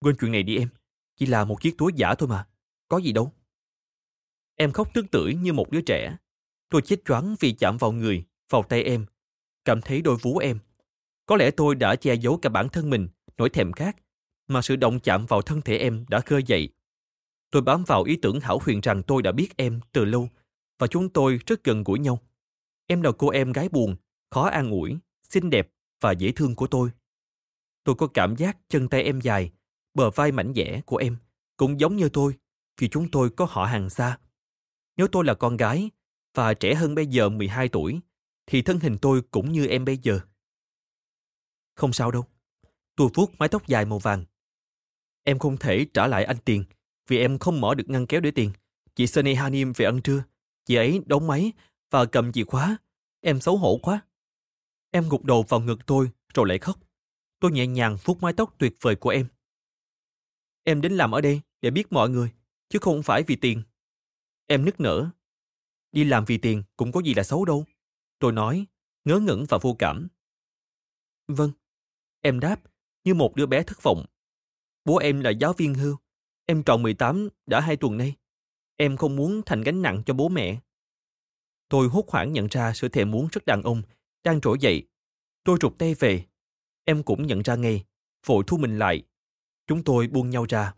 B: Quên chuyện này đi em, chỉ là một chiếc túi giả thôi mà, có gì đâu. Em khóc tức tưởi như một đứa trẻ. Tôi chết choáng vì chạm vào người, vào tay em, cảm thấy đôi vú em. Có lẽ tôi đã che giấu cả bản thân mình, nỗi thèm khát, mà sự động chạm vào thân thể em đã khơi dậy. Tôi bám vào ý tưởng hảo huyền rằng tôi đã biết em từ lâu, và chúng tôi rất gần gũi nhau. Em là cô em gái buồn, khó an ủi, xinh đẹp và dễ thương của tôi. Tôi có cảm giác chân tay em dài, bờ vai mảnh dẻ của em cũng giống như tôi vì chúng tôi có họ hàng xa. Nếu tôi là con gái và trẻ hơn bây giờ 12 tuổi, thì thân hình tôi cũng như em bây giờ. Không sao đâu. Tôi vuốt mái tóc dài màu vàng. Em không thể trả lại anh tiền vì em không mở được ngăn kéo để tiền. Chị Sunny Hanim về ăn trưa. Chị ấy đóng máy và cầm chìa khóa. Em xấu hổ quá. Em gục đầu vào ngực tôi rồi lại khóc. Tôi nhẹ nhàng vuốt mái tóc tuyệt vời của em. Em đến làm ở đây để biết mọi người, chứ không phải vì tiền. Em nức nở. Đi làm vì tiền cũng có gì là xấu đâu. Tôi nói, ngớ ngẩn và vô cảm. Vâng. Em đáp, như một đứa bé thất vọng. Bố em là giáo viên hưu. Em tròn 18 đã hai tuần nay. Em không muốn thành gánh nặng cho bố mẹ. Tôi hốt hoảng nhận ra sự thèm muốn rất đàn ông đang trỗi dậy. Tôi rụt tay về. Em cũng nhận ra ngay, vội thu mình lại. Chúng tôi buông nhau ra.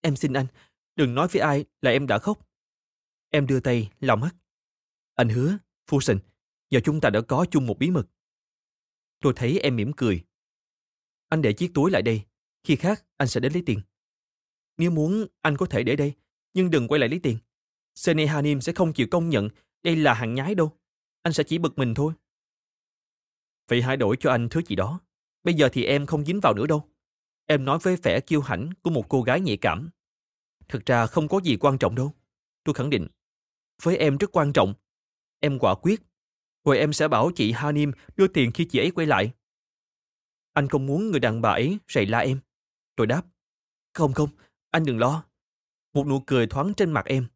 B: Em xin anh, đừng nói với ai là em đã khóc. Em đưa tay, lau mắt. Anh hứa, Fusen, giờ chúng ta đã có chung một bí mật. Tôi thấy em mỉm cười. Anh để chiếc túi lại đây, khi khác anh sẽ đến lấy tiền. Nếu muốn, anh có thể để đây, nhưng đừng quay lại lấy tiền. Sene Hanim sẽ không chịu công nhận đây là hàng nhái đâu. Anh sẽ chỉ bực mình thôi. Vậy hãy đổi cho anh thứ gì đó. Bây giờ thì em không dính vào nữa đâu. Em nói với vẻ kiêu hãnh của một cô gái nhạy cảm. Thực ra không có gì quan trọng đâu. Tôi khẳng định. với em rất quan trọng. Em quả quyết. Rồi em sẽ bảo chị Hanim đưa tiền khi chị ấy quay lại. Anh không muốn người đàn bà ấy rầy la em. Tôi đáp. Không không, anh đừng lo. Một nụ cười thoáng trên mặt em.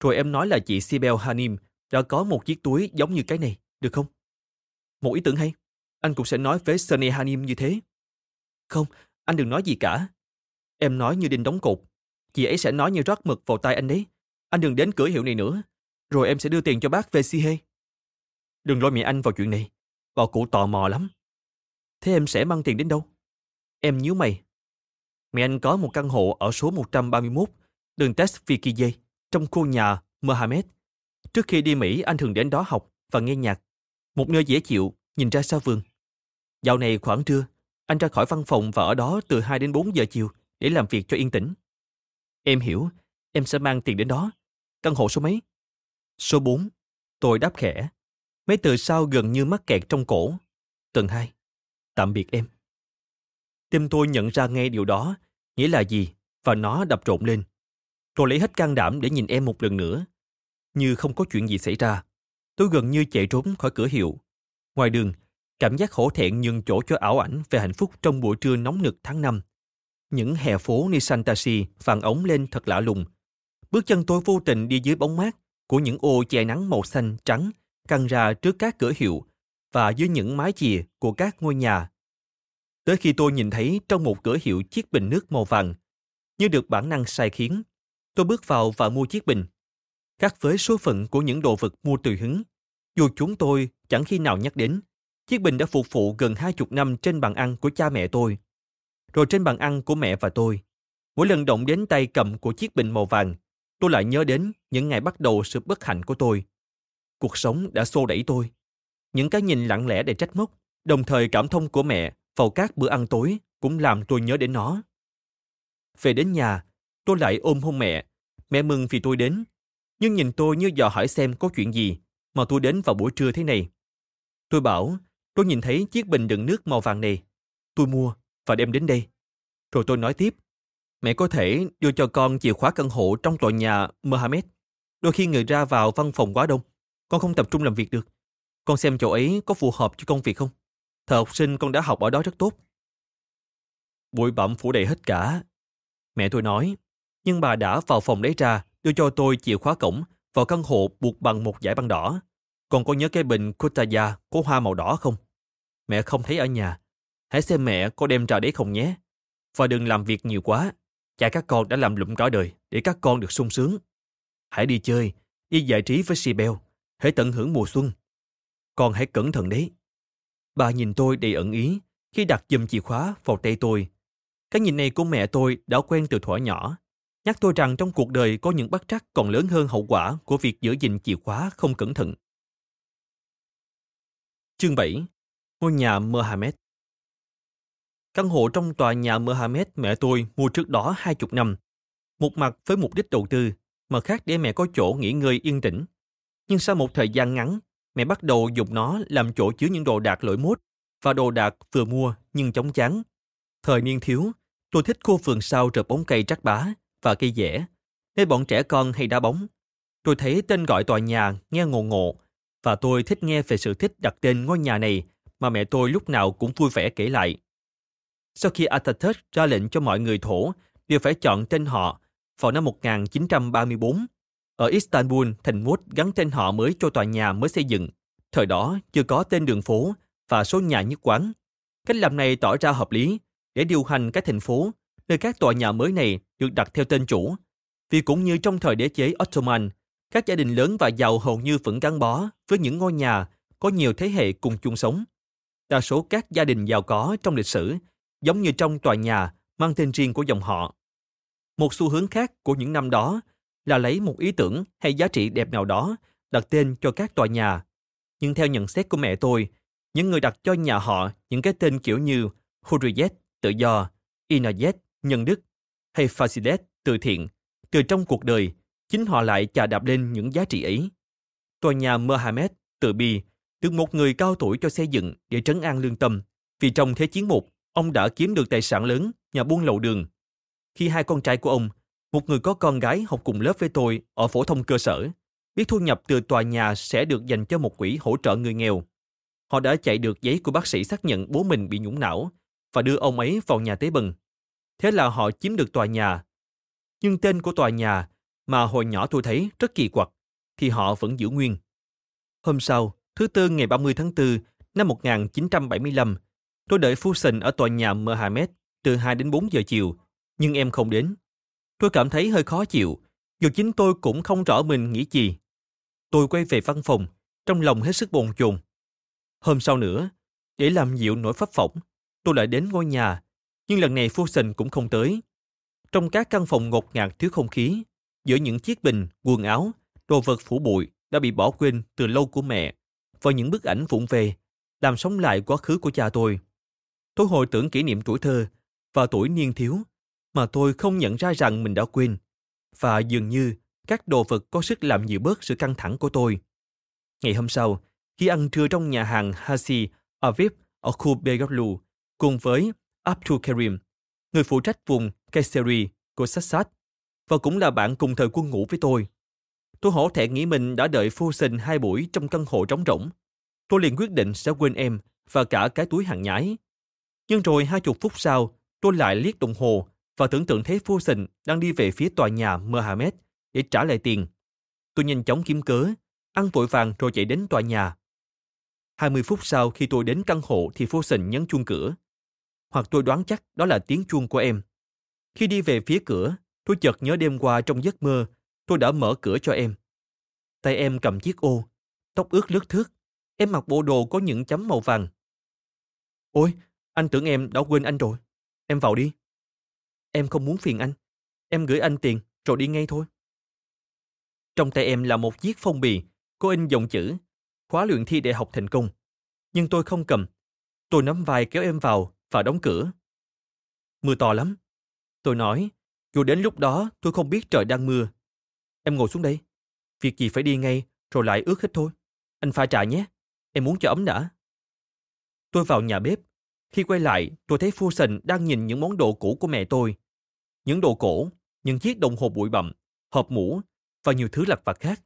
B: Rồi em nói là chị Sibel Hanim đã có một chiếc túi giống như cái này, được không? Một ý tưởng hay. Anh cũng sẽ nói với Sunny Hanim như thế. Không, anh đừng nói gì cả. Em nói như đinh đóng cột. Chị ấy sẽ nói như rót mực vào tay anh đấy. Anh đừng đến cửa hiệu này nữa. Rồi em sẽ đưa tiền cho bác về si hê. Đừng lôi mẹ anh vào chuyện này. Bà cụ tò mò lắm. Thế em sẽ mang tiền đến đâu? Em nhíu mày. Mẹ anh có một căn hộ ở số 131, đường Tesvikiye, trong khu nhà Mohammed. Trước khi đi Mỹ, anh thường đến đó học và nghe nhạc. Một nơi dễ chịu, nhìn ra xa vườn. Dạo này khoảng trưa, anh ra khỏi văn phòng và ở đó từ 2 đến 4 giờ chiều để làm việc cho yên tĩnh. Em hiểu, em sẽ mang tiền đến đó. Căn hộ số mấy? Số 4. Tôi đáp khẽ. Mấy từ sau gần như mắc kẹt trong cổ. Tầng 2. Tạm biệt em. Tim tôi nhận ra ngay điều đó, nghĩa là gì, và nó đập trộn lên. Tôi lấy hết can đảm để nhìn em một lần nữa. Như không có chuyện gì xảy ra. Tôi gần như chạy trốn khỏi cửa hiệu. Ngoài đường, cảm giác hổ thẹn nhường chỗ cho ảo ảnh về hạnh phúc trong buổi trưa nóng nực tháng 5. Những hè phố Nisantasi phản ống lên thật lạ lùng. Bước chân tôi vô tình đi dưới bóng mát của những ô che nắng màu xanh trắng căng ra trước các cửa hiệu và dưới những mái chìa của các ngôi nhà. Tới khi tôi nhìn thấy trong một cửa hiệu chiếc bình nước màu vàng, như được bản năng sai khiến, tôi bước vào và mua chiếc bình. Khác với số phận của những đồ vật mua tùy hứng, dù chúng tôi chẳng khi nào nhắc đến, chiếc bình đã phục vụ gần hai chục năm trên bàn ăn của cha mẹ tôi. Rồi trên bàn ăn của mẹ và tôi, mỗi lần động đến tay cầm của chiếc bình màu vàng, tôi lại nhớ đến những ngày bắt đầu sự bất hạnh của tôi. Cuộc sống đã xô đẩy tôi. Những cái nhìn lặng lẽ để trách móc, đồng thời cảm thông của mẹ vào các bữa ăn tối cũng làm tôi nhớ đến nó. Về đến nhà, tôi lại ôm hôn mẹ. Mẹ mừng vì tôi đến, nhưng nhìn tôi như dò hỏi xem có chuyện gì mà tôi đến vào buổi trưa thế này. Tôi bảo, tôi nhìn thấy chiếc bình đựng nước màu vàng này. Tôi mua và đem đến đây. Rồi tôi nói tiếp, mẹ có thể đưa cho con chìa khóa căn hộ trong tòa nhà Mohammed. Đôi khi người ra vào văn phòng quá đông, con không tập trung làm việc được. Con xem chỗ ấy có phù hợp cho công việc không? Thợ học sinh con đã học ở đó rất tốt. Bụi bặm phủ đầy hết cả. Mẹ tôi nói, nhưng bà đã vào phòng lấy ra, đưa cho tôi chìa khóa cổng vào căn hộ buộc bằng một dải băng đỏ. Còn có nhớ cái bình Kutaya có hoa màu đỏ không? Mẹ không thấy ở nhà. Hãy xem mẹ có đem ra đấy không nhé. Và đừng làm việc nhiều quá. Cha các con đã làm lụng cả đời để các con được sung sướng. Hãy đi chơi, đi giải trí với Sibel. Hãy tận hưởng mùa xuân. Con hãy cẩn thận đấy. Bà nhìn tôi đầy ẩn ý khi đặt dùm chìa khóa vào tay tôi. Cái nhìn này của mẹ tôi đã quen từ thuở nhỏ. Nhắc tôi rằng trong cuộc đời có những bất trắc còn lớn hơn hậu quả của việc giữ gìn chìa khóa không cẩn thận. Chương 7. Ngôi nhà Mohammed Căn hộ trong tòa nhà Mohammed mẹ tôi mua trước đó hai chục năm. Một mặt với mục đích đầu tư, mà khác để mẹ có chỗ nghỉ ngơi yên tĩnh. Nhưng sau một thời gian ngắn, mẹ bắt đầu dùng nó làm chỗ chứa những đồ đạc lỗi mốt và đồ đạc vừa mua nhưng chóng chán. Thời niên thiếu, tôi thích khu vườn sau rợp bóng cây trắc bá và cây dẻ, nơi bọn trẻ con hay đá bóng. Tôi thấy tên gọi tòa nhà nghe ngộ ngộ và tôi thích nghe về sự thích đặt tên ngôi nhà này mà mẹ tôi lúc nào cũng vui vẻ kể lại. Sau khi Atatürk ra lệnh cho mọi người thổ đều phải chọn tên họ vào năm 1934, ở Istanbul, thành mốt gắn tên họ mới cho tòa nhà mới xây dựng. Thời đó chưa có tên đường phố và số nhà nhất quán. Cách làm này tỏ ra hợp lý để điều hành các thành phố, nơi các tòa nhà mới này được đặt theo tên chủ. Vì cũng như trong thời đế chế Ottoman, các gia đình lớn và giàu hầu như vẫn gắn bó với những ngôi nhà có nhiều thế hệ cùng chung sống. Đa số các gia đình giàu có trong lịch sử, giống như trong tòa nhà mang tên riêng của dòng họ. Một xu hướng khác của những năm đó là lấy một ý tưởng hay giá trị đẹp nào đó đặt tên cho các tòa nhà. Nhưng theo nhận xét của mẹ tôi, những người đặt cho nhà họ những cái tên kiểu như Hurriyet, tự do, Inayet, nhân đức, hay Fasilet, từ thiện, từ trong cuộc đời, chính họ lại chà đạp lên những giá trị ấy. Tòa nhà Mohammed, từ bi, được một người cao tuổi cho xây dựng để trấn an lương tâm, vì trong Thế chiến một, ông đã kiếm được tài sản lớn, nhà buôn lậu đường. Khi hai con trai của ông, một người có con gái học cùng lớp với tôi ở phổ thông cơ sở, biết thu nhập từ tòa nhà sẽ được dành cho một quỹ hỗ trợ người nghèo. Họ đã chạy được giấy của bác sĩ xác nhận bố mình bị nhũng não và đưa ông ấy vào nhà tế bần. Thế là họ chiếm được tòa nhà. Nhưng tên của tòa nhà mà hồi nhỏ tôi thấy rất kỳ quặc thì họ vẫn giữ nguyên. Hôm sau, thứ Tư ngày 30 tháng 4 năm 1975, tôi đợi Fusen ở tòa nhà Mohammed từ 2 đến 4 giờ chiều, nhưng em không đến. Tôi cảm thấy hơi khó chịu, dù chính tôi cũng không rõ mình nghĩ gì. Tôi quay về văn phòng, trong lòng hết sức bồn chồn. Hôm sau nữa, để làm dịu nỗi pháp phỏng, tôi lại đến ngôi nhà, nhưng lần này Fusen cũng không tới. Trong các căn phòng ngột ngạt thiếu không khí, giữa những chiếc bình, quần áo, đồ vật phủ bụi đã bị bỏ quên từ lâu của mẹ và những bức ảnh vụng về, làm sống lại quá khứ của cha tôi. Tôi hồi tưởng kỷ niệm tuổi thơ và tuổi niên thiếu mà tôi không nhận ra rằng mình đã quên. Và dường như các đồ vật có sức làm dịu bớt sự căng thẳng của tôi. Ngày hôm sau, khi ăn trưa trong nhà hàng Hasi Aviv ở khu Begotlu cùng với Abdul Karim, người phụ trách vùng Kayseri của Sassat và cũng là bạn cùng thời quân ngũ với tôi. Tôi hổ thẹn nghĩ mình đã đợi phu sinh hai buổi trong căn hộ trống rỗng. Tôi liền quyết định sẽ quên em và cả cái túi hàng nhái. Nhưng rồi hai chục phút sau, tôi lại liếc đồng hồ và tưởng tượng thấy phu sinh đang đi về phía tòa nhà Mohammed để trả lại tiền. Tôi nhanh chóng kiếm cớ, ăn vội vàng rồi chạy đến tòa nhà. 20 phút sau khi tôi đến căn hộ thì phu sinh nhấn chuông cửa. Hoặc tôi đoán chắc đó là tiếng chuông của em. Khi đi về phía cửa, tôi chợt nhớ đêm qua trong giấc mơ tôi đã mở cửa cho em. Tay em cầm chiếc ô, tóc ướt lướt thước. Em mặc bộ đồ có những chấm màu vàng. Ôi, anh tưởng em đã quên anh rồi. Em vào đi. Em không muốn phiền anh. Em gửi anh tiền rồi đi ngay thôi. Trong tay em là một chiếc phong bì có in dòng chữ khóa luyện thi đại học thành công. Nhưng tôi không cầm. Tôi nắm vai kéo em vào và đóng cửa. Mưa to lắm. Tôi nói, dù đến lúc đó tôi không biết trời đang mưa Em ngồi xuống đây. Việc gì phải đi ngay, rồi lại ướt hết thôi. Anh pha trà nhé. Em muốn cho ấm đã. Tôi vào nhà bếp. Khi quay lại, tôi thấy Phu Sình đang nhìn những món đồ cũ của mẹ tôi. Những đồ cổ, những chiếc đồng hồ bụi bặm, hộp mũ và nhiều thứ lặt vặt khác.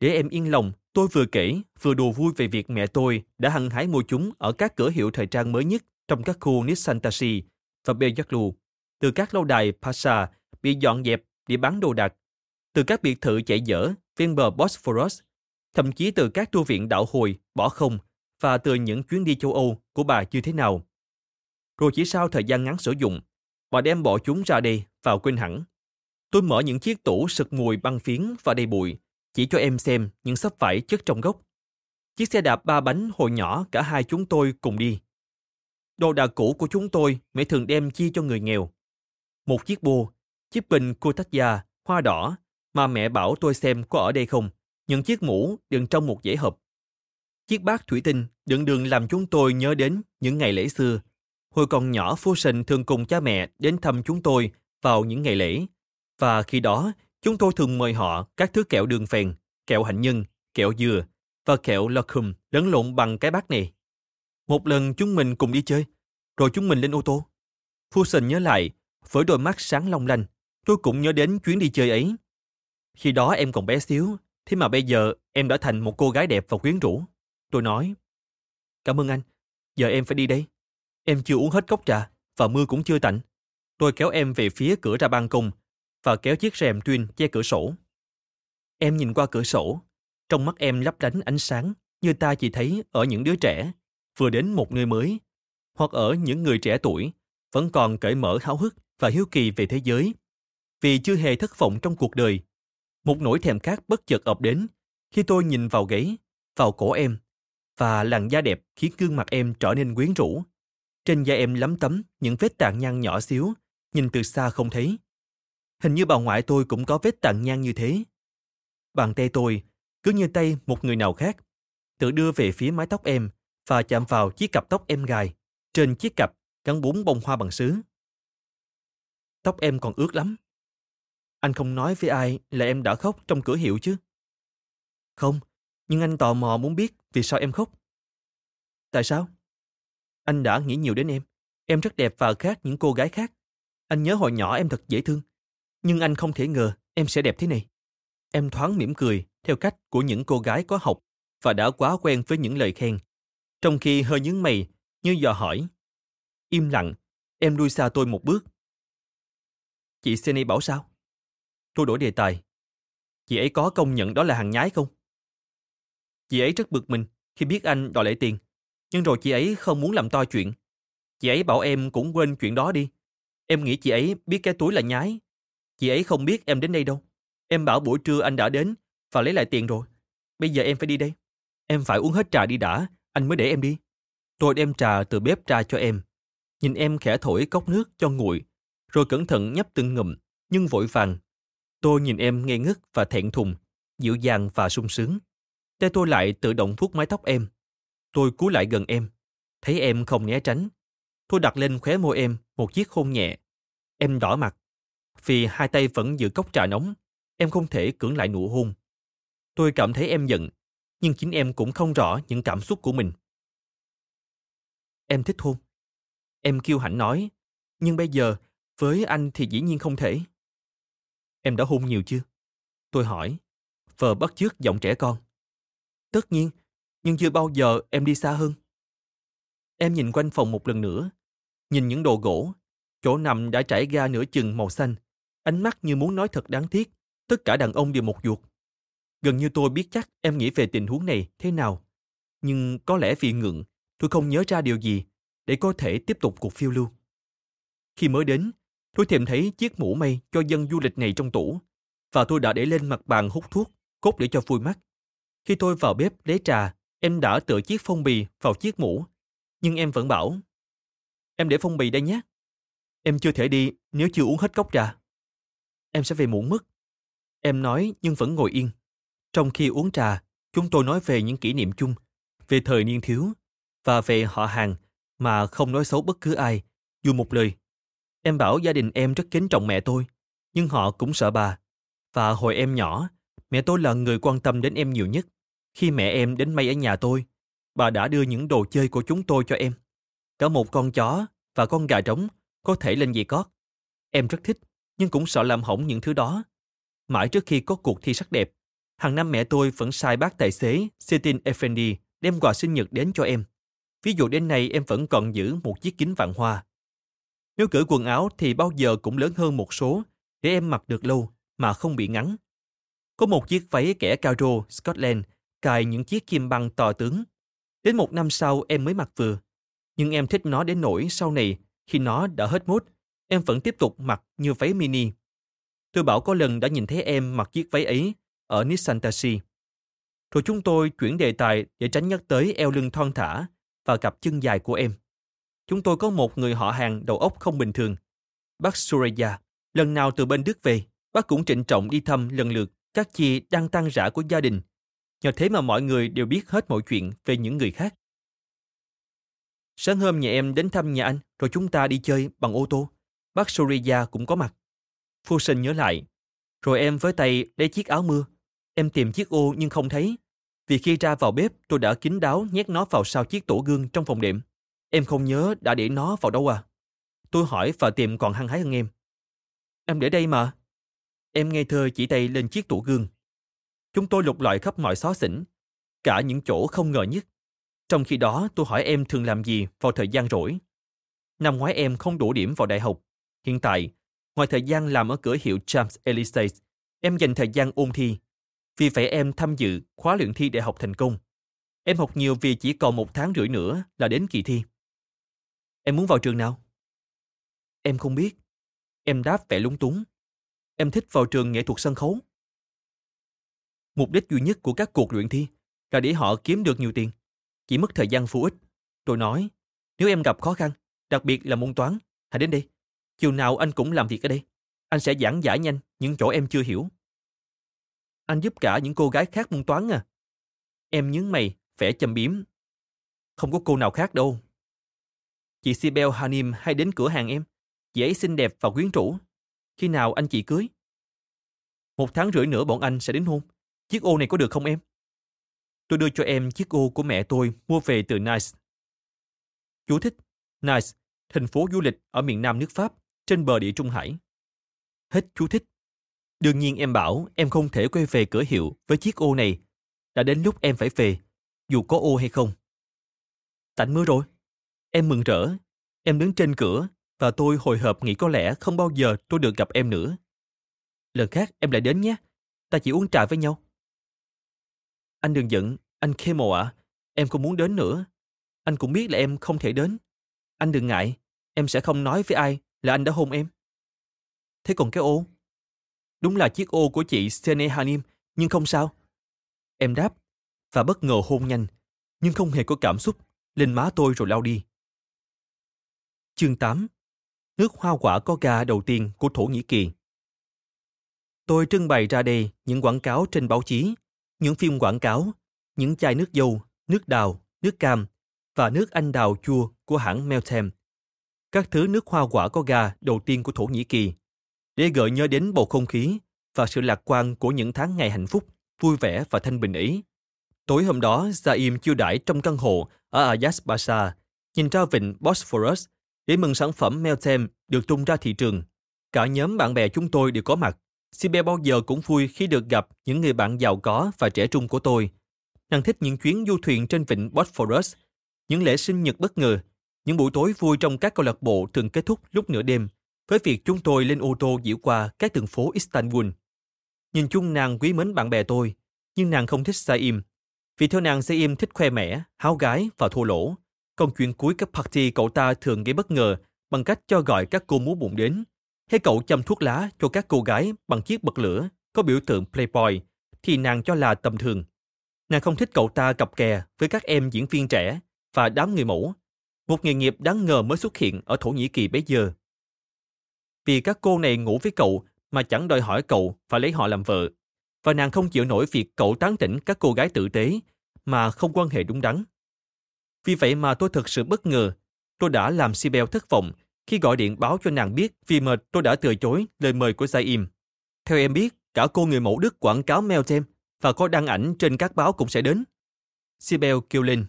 B: Để em yên lòng, tôi vừa kể, vừa đùa vui về việc mẹ tôi đã hăng hái mua chúng ở các cửa hiệu thời trang mới nhất trong các khu Nissan Taxi và Beyaklu, từ các lâu đài Pasha bị dọn dẹp để bán đồ đạc từ các biệt thự chạy dở ven bờ Bosphorus, thậm chí từ các tu viện đạo hồi, bỏ không và từ những chuyến đi châu Âu của bà như thế nào. Rồi chỉ sau thời gian ngắn sử dụng, bà đem bỏ chúng ra đây vào quên hẳn. Tôi mở những chiếc tủ sực mùi băng phiến và đầy bụi, chỉ cho em xem những sắp vải chất trong gốc. Chiếc xe đạp ba bánh hồi nhỏ cả hai chúng tôi cùng đi. Đồ đạc cũ của chúng tôi mẹ thường đem chia cho người nghèo. Một chiếc bô, chiếc bình Kutaya, hoa đỏ mà mẹ bảo tôi xem có ở đây không. Những chiếc mũ đựng trong một dãy hộp. Chiếc bát thủy tinh đựng đường làm chúng tôi nhớ đến những ngày lễ xưa. Hồi còn nhỏ Phu Sinh thường cùng cha mẹ đến thăm chúng tôi vào những ngày lễ. Và khi đó, chúng tôi thường mời họ các thứ kẹo đường phèn, kẹo hạnh nhân, kẹo dừa và kẹo locum lẫn lộn bằng cái bát này. Một lần chúng mình cùng đi chơi, rồi chúng mình lên ô tô. Phu sình nhớ lại, với đôi mắt sáng long lanh, tôi cũng nhớ đến chuyến đi chơi ấy. Khi đó em còn bé xíu, thế mà bây giờ em đã thành một cô gái đẹp và quyến rũ. Tôi nói, cảm ơn anh, giờ em phải đi đây. Em chưa uống hết cốc trà và mưa cũng chưa tạnh. Tôi kéo em về phía cửa ra ban công và kéo chiếc rèm tuyên che cửa sổ. Em nhìn qua cửa sổ, trong mắt em lấp lánh ánh sáng như ta chỉ thấy ở những đứa trẻ vừa đến một nơi mới hoặc ở những người trẻ tuổi vẫn còn cởi mở háo hức và hiếu kỳ về thế giới vì chưa hề thất vọng trong cuộc đời một nỗi thèm khát bất chợt ập đến khi tôi nhìn vào gáy, vào cổ em và làn da đẹp khiến gương mặt em trở nên quyến rũ. Trên da em lấm tấm những vết tàn nhang nhỏ xíu, nhìn từ xa không thấy. Hình như bà ngoại tôi cũng có vết tàn nhang như thế. Bàn tay tôi, cứ như tay một người nào khác, tự đưa về phía mái tóc em và chạm vào chiếc cặp tóc em gài. Trên chiếc cặp gắn bốn bông hoa bằng sứ. Tóc em còn ướt lắm. Anh không nói với ai là em đã khóc trong cửa hiệu chứ? Không, nhưng anh tò mò muốn biết vì sao em khóc. Tại sao? Anh đã nghĩ nhiều đến em. Em rất đẹp và khác những cô gái khác. Anh nhớ hồi nhỏ em thật dễ thương. Nhưng anh không thể ngờ em sẽ đẹp thế này. Em thoáng mỉm cười theo cách của những cô gái có học và đã quá quen với những lời khen. Trong khi hơi nhướng mày, như dò hỏi. Im lặng, em lui xa tôi một bước. Chị Seni bảo sao? Tôi đổi đề tài. Chị ấy có công nhận đó là hàng nhái không? Chị ấy rất bực mình khi biết anh đòi lại tiền. Nhưng rồi chị ấy không muốn làm to chuyện. Chị ấy bảo em cũng quên chuyện đó đi. Em nghĩ chị ấy biết cái túi là nhái. Chị ấy không biết em đến đây đâu. Em bảo buổi trưa anh đã đến và lấy lại tiền rồi. Bây giờ em phải đi đây. Em phải uống hết trà đi đã, anh mới để em đi. Tôi đem trà từ bếp ra cho em. Nhìn em khẽ thổi cốc nước cho nguội, rồi cẩn thận nhấp từng ngụm, nhưng vội vàng. Tôi nhìn em ngây ngất và thẹn thùng, dịu dàng và sung sướng. Tay tôi lại tự động vuốt mái tóc em. Tôi cúi lại gần em. Thấy em không né tránh. Tôi đặt lên khóe môi em một chiếc hôn nhẹ. Em đỏ mặt. Vì hai tay vẫn giữ cốc trà nóng, em không thể cưỡng lại nụ hôn. Tôi cảm thấy em giận, nhưng chính em cũng không rõ những cảm xúc của mình. Em thích hôn. Em kiêu hãnh nói, nhưng bây giờ với anh thì dĩ nhiên không thể. Em đã hôn nhiều chưa? Tôi hỏi, vờ bắt chước giọng trẻ con. Tất nhiên, nhưng chưa bao giờ em đi xa hơn. Em nhìn quanh phòng một lần nữa, nhìn những đồ gỗ, chỗ nằm đã trải ga nửa chừng màu xanh, ánh mắt như muốn nói thật đáng tiếc, tất cả đàn ông đều một ruột. Gần như tôi biết chắc em nghĩ về tình huống này thế nào. Nhưng có lẽ vì ngượng, tôi không nhớ ra điều gì để có thể tiếp tục cuộc phiêu lưu. Khi mới đến, tôi tìm thấy chiếc mũ mây cho dân du lịch này trong tủ và tôi đã để lên mặt bàn hút thuốc, cốt để cho vui mắt. Khi tôi vào bếp lấy trà, em đã tựa chiếc phong bì vào chiếc mũ. Nhưng em vẫn bảo, em để phong bì đây nhé. Em chưa thể đi nếu chưa uống hết cốc trà. Em sẽ về muộn mất. Em nói nhưng vẫn ngồi yên. Trong khi uống trà, chúng tôi nói về những kỷ niệm chung, về thời niên thiếu và về họ hàng mà không nói xấu bất cứ ai, dù một lời. Em bảo gia đình em rất kính trọng mẹ tôi, nhưng họ cũng sợ bà. Và hồi em nhỏ, mẹ tôi là người quan tâm đến em nhiều nhất. Khi mẹ em đến may ở nhà tôi, bà đã đưa những đồ chơi của chúng tôi cho em. Cả một con chó và con gà trống có thể lên dây cót. Em rất thích, nhưng cũng sợ làm hỏng những thứ đó. Mãi trước khi có cuộc thi sắc đẹp, hàng năm mẹ tôi vẫn sai bác tài xế Setin Effendi đem quà sinh nhật đến cho em. Ví dụ đến nay em vẫn còn giữ một chiếc kính vạn hoa. Nếu cởi quần áo thì bao giờ cũng lớn hơn một số để em mặc được lâu mà không bị ngắn. Có một chiếc váy kẻ caro Scotland cài những chiếc kim băng to tướng. Đến một năm sau em mới mặc vừa. Nhưng em thích nó đến nỗi sau này khi nó đã hết mốt, em vẫn tiếp tục mặc như váy mini. Tôi bảo có lần đã nhìn thấy em mặc chiếc váy ấy ở Nissan Taxi. Rồi chúng tôi chuyển đề tài để tránh nhắc tới eo lưng thon thả và cặp chân dài của em. Chúng tôi có một người họ hàng đầu óc không bình thường. Bác Suraya, lần nào từ bên Đức về, bác cũng trịnh trọng đi thăm lần lượt các chị đang tăng rã của gia đình. Nhờ thế mà mọi người đều biết hết mọi chuyện về những người khác. Sáng hôm nhà em đến thăm nhà anh, rồi chúng ta đi chơi bằng ô tô. Bác Surya cũng có mặt. Fusen nhớ lại. Rồi em với tay lấy chiếc áo mưa. Em tìm chiếc ô nhưng không thấy. Vì khi ra vào bếp, tôi đã kín đáo nhét nó vào sau chiếc tủ gương trong phòng đệm. Em không nhớ đã để nó vào đâu à? Tôi hỏi và tìm còn hăng hái hơn em. Em để đây mà. Em nghe thơ chỉ tay lên chiếc tủ gương. Chúng tôi lục lọi khắp mọi xó xỉnh, cả những chỗ không ngờ nhất. Trong khi đó, tôi hỏi em thường làm gì vào thời gian rỗi. Năm ngoái em không đủ điểm vào đại học. Hiện tại, ngoài thời gian làm ở cửa hiệu James Elise, em dành thời gian ôn thi. Vì vậy em tham dự khóa luyện thi đại học thành công. Em học nhiều vì chỉ còn một tháng rưỡi nữa là đến kỳ thi. Em muốn vào trường nào? Em không biết. Em đáp vẻ lúng túng. Em thích vào trường nghệ thuật sân khấu. Mục đích duy nhất của các cuộc luyện thi là để họ kiếm được nhiều tiền. Chỉ mất thời gian vô ích. Tôi nói, nếu em gặp khó khăn, đặc biệt là môn toán, hãy đến đây. Chiều nào anh cũng làm việc ở đây. Anh sẽ giảng giải nhanh những chỗ em chưa hiểu. Anh giúp cả những cô gái khác môn toán à? Em nhướng mày, vẻ châm biếm. Không có cô nào khác đâu. Chị Sibel Hanim hay đến cửa hàng em. Chị ấy xinh đẹp và quyến rũ. Khi nào anh chị cưới? Một tháng rưỡi nữa bọn anh sẽ đến hôn. Chiếc ô này có được không em? Tôi đưa cho em chiếc ô của mẹ tôi mua về từ Nice. Chú thích. Nice, thành phố du lịch ở miền nam nước Pháp, trên bờ địa Trung Hải. Hết chú thích. Đương nhiên em bảo em không thể quay về cửa hiệu với chiếc ô này. Đã đến lúc em phải về, dù có ô hay không. Tạnh mưa rồi. Em mừng rỡ. Em đứng trên cửa và tôi hồi hộp nghĩ có lẽ không bao giờ tôi được gặp em nữa. Lần khác em lại đến nhé. Ta chỉ uống trà với nhau. Anh đừng giận, anh Kemo ạ. À. Em không muốn đến nữa. Anh cũng biết là em không thể đến. Anh đừng ngại, em sẽ không nói với ai là anh đã hôn em. Thế còn cái ô? Đúng là chiếc ô của chị Sene Hanim, nhưng không sao. Em đáp, và bất ngờ hôn nhanh, nhưng không hề có cảm xúc, lên má tôi rồi lao đi. Chương 8 Nước hoa quả có ga đầu tiên của Thổ Nhĩ Kỳ Tôi trưng bày ra đây những quảng cáo trên báo chí, những phim quảng cáo, những chai nước dâu, nước đào, nước cam và nước anh đào chua của hãng Meltem. Các thứ nước hoa quả có ga đầu tiên của Thổ Nhĩ Kỳ để gợi nhớ đến bầu không khí và sự lạc quan của những tháng ngày hạnh phúc, vui vẻ và thanh bình ấy. Tối hôm đó, Zaim chiêu đãi trong căn hộ ở Ayas Bazaar, nhìn ra vịnh Bosphorus để mừng sản phẩm Meltem được tung ra thị trường. Cả nhóm bạn bè chúng tôi đều có mặt. Sibe bao giờ cũng vui khi được gặp những người bạn giàu có và trẻ trung của tôi. Nàng thích những chuyến du thuyền trên vịnh Bosphorus, những lễ sinh nhật bất ngờ, những buổi tối vui trong các câu lạc bộ thường kết thúc lúc nửa đêm với việc chúng tôi lên ô tô diễu qua các đường phố Istanbul. Nhìn chung nàng quý mến bạn bè tôi, nhưng nàng không thích Saim. Vì theo nàng Saim thích khoe mẽ, háo gái và thua lỗ. Còn chuyện cuối các party cậu ta thường gây bất ngờ bằng cách cho gọi các cô múa bụng đến. Hay cậu châm thuốc lá cho các cô gái bằng chiếc bật lửa có biểu tượng Playboy thì nàng cho là tầm thường. Nàng không thích cậu ta cặp kè với các em diễn viên trẻ và đám người mẫu. Một nghề nghiệp đáng ngờ mới xuất hiện ở Thổ Nhĩ Kỳ bấy giờ. Vì các cô này ngủ với cậu mà chẳng đòi hỏi cậu phải lấy họ làm vợ. Và nàng không chịu nổi việc cậu tán tỉnh các cô gái tử tế mà không quan hệ đúng đắn. Vì vậy mà tôi thật sự bất ngờ. Tôi đã làm Sibel thất vọng khi gọi điện báo cho nàng biết vì mệt tôi đã từ chối lời mời của saim Theo em biết, cả cô người mẫu Đức quảng cáo mail thêm và có đăng ảnh trên các báo cũng sẽ đến. Sibel kêu lên.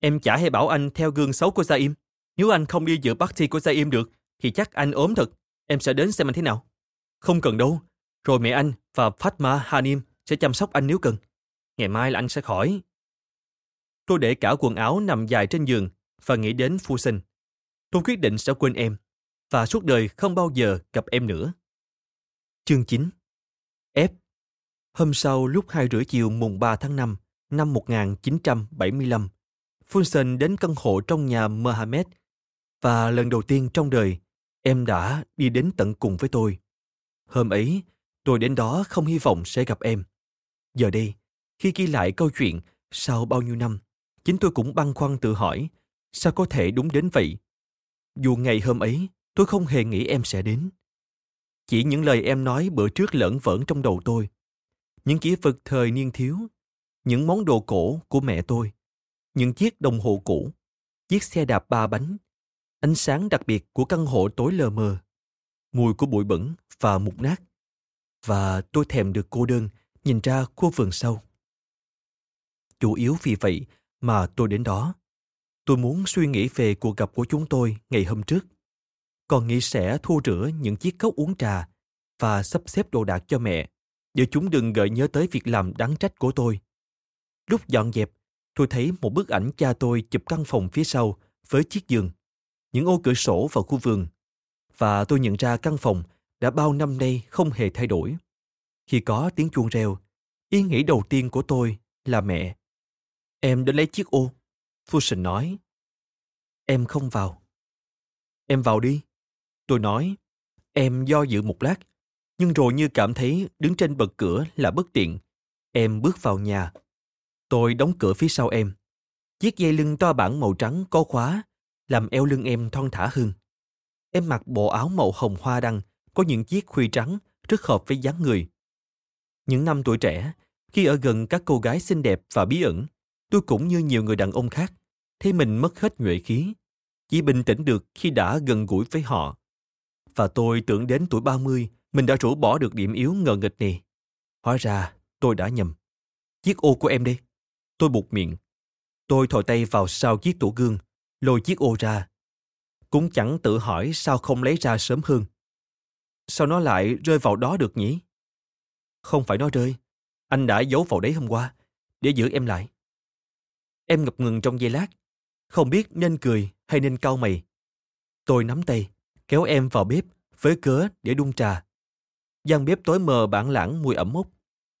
B: Em chả hay bảo anh theo gương xấu của saim Nếu anh không đi dự party của saim được, thì chắc anh ốm thật. Em sẽ đến xem anh thế nào. Không cần đâu. Rồi mẹ anh và Fatma Hanim sẽ chăm sóc anh nếu cần. Ngày mai là anh sẽ khỏi. Tôi để cả quần áo nằm dài trên giường và nghĩ đến phu sinh. Tôi quyết định sẽ quên em và suốt đời không bao giờ gặp em nữa. Chương 9 F Hôm sau lúc 2 rưỡi chiều mùng 3 tháng 5 năm 1975, Fulson đến căn hộ trong nhà Mohammed và lần đầu tiên trong đời em đã đi đến tận cùng với tôi. Hôm ấy, tôi đến đó không hy vọng sẽ gặp em. Giờ đây, khi ghi lại câu chuyện sau bao nhiêu năm, chính tôi cũng băn khoăn tự hỏi sao có thể đúng đến vậy. Dù ngày hôm ấy, tôi không hề nghĩ em sẽ đến. Chỉ những lời em nói bữa trước lẫn vẩn trong đầu tôi. Những ký vật thời niên thiếu, những món đồ cổ của mẹ tôi, những chiếc đồng hồ cũ, chiếc xe đạp ba bánh, ánh sáng đặc biệt của căn hộ tối lờ mờ, mùi của bụi bẩn và mục nát. Và tôi thèm được cô đơn nhìn ra khu vườn sâu. Chủ yếu vì vậy mà tôi đến đó. Tôi muốn suy nghĩ về cuộc gặp của chúng tôi ngày hôm trước. Còn nghĩ sẽ thu rửa những chiếc cốc uống trà và sắp xếp đồ đạc cho mẹ để chúng đừng gợi nhớ tới việc làm đáng trách của tôi. Lúc dọn dẹp, tôi thấy một bức ảnh cha tôi chụp căn phòng phía sau với chiếc giường những ô cửa sổ vào khu vườn và tôi nhận ra căn phòng đã bao năm nay không hề thay đổi. Khi có tiếng chuông reo, ý nghĩ đầu tiên của tôi là mẹ. Em đến lấy chiếc ô. Fusion nói. Em không vào. Em vào đi. Tôi nói. Em do dự một lát, nhưng rồi như cảm thấy đứng trên bậc cửa là bất tiện. Em bước vào nhà. Tôi đóng cửa phía sau em. Chiếc dây lưng to bản màu trắng có khóa làm eo lưng em thon thả hơn. Em mặc bộ áo màu hồng hoa đăng, có những chiếc khuy trắng, rất hợp với dáng người. Những năm tuổi trẻ, khi ở gần các cô gái xinh đẹp và bí ẩn, tôi cũng như nhiều người đàn ông khác, thấy mình mất hết nhuệ khí, chỉ bình tĩnh được khi đã gần gũi với họ. Và tôi tưởng đến tuổi 30, mình đã rũ bỏ được điểm yếu ngờ nghịch này. Hóa ra, tôi đã nhầm. Chiếc ô của em đây. Tôi buộc miệng. Tôi thò tay vào sau chiếc tủ gương, lôi chiếc ô ra. Cũng chẳng tự hỏi sao không lấy ra sớm hơn. Sao nó lại rơi vào đó được nhỉ? Không phải nó rơi. Anh đã giấu vào đấy hôm qua, để giữ em lại. Em ngập ngừng trong giây lát, không biết nên cười hay nên cau mày. Tôi nắm tay, kéo em vào bếp với cớ để đun trà. gian bếp tối mờ bản lãng mùi ẩm mốc.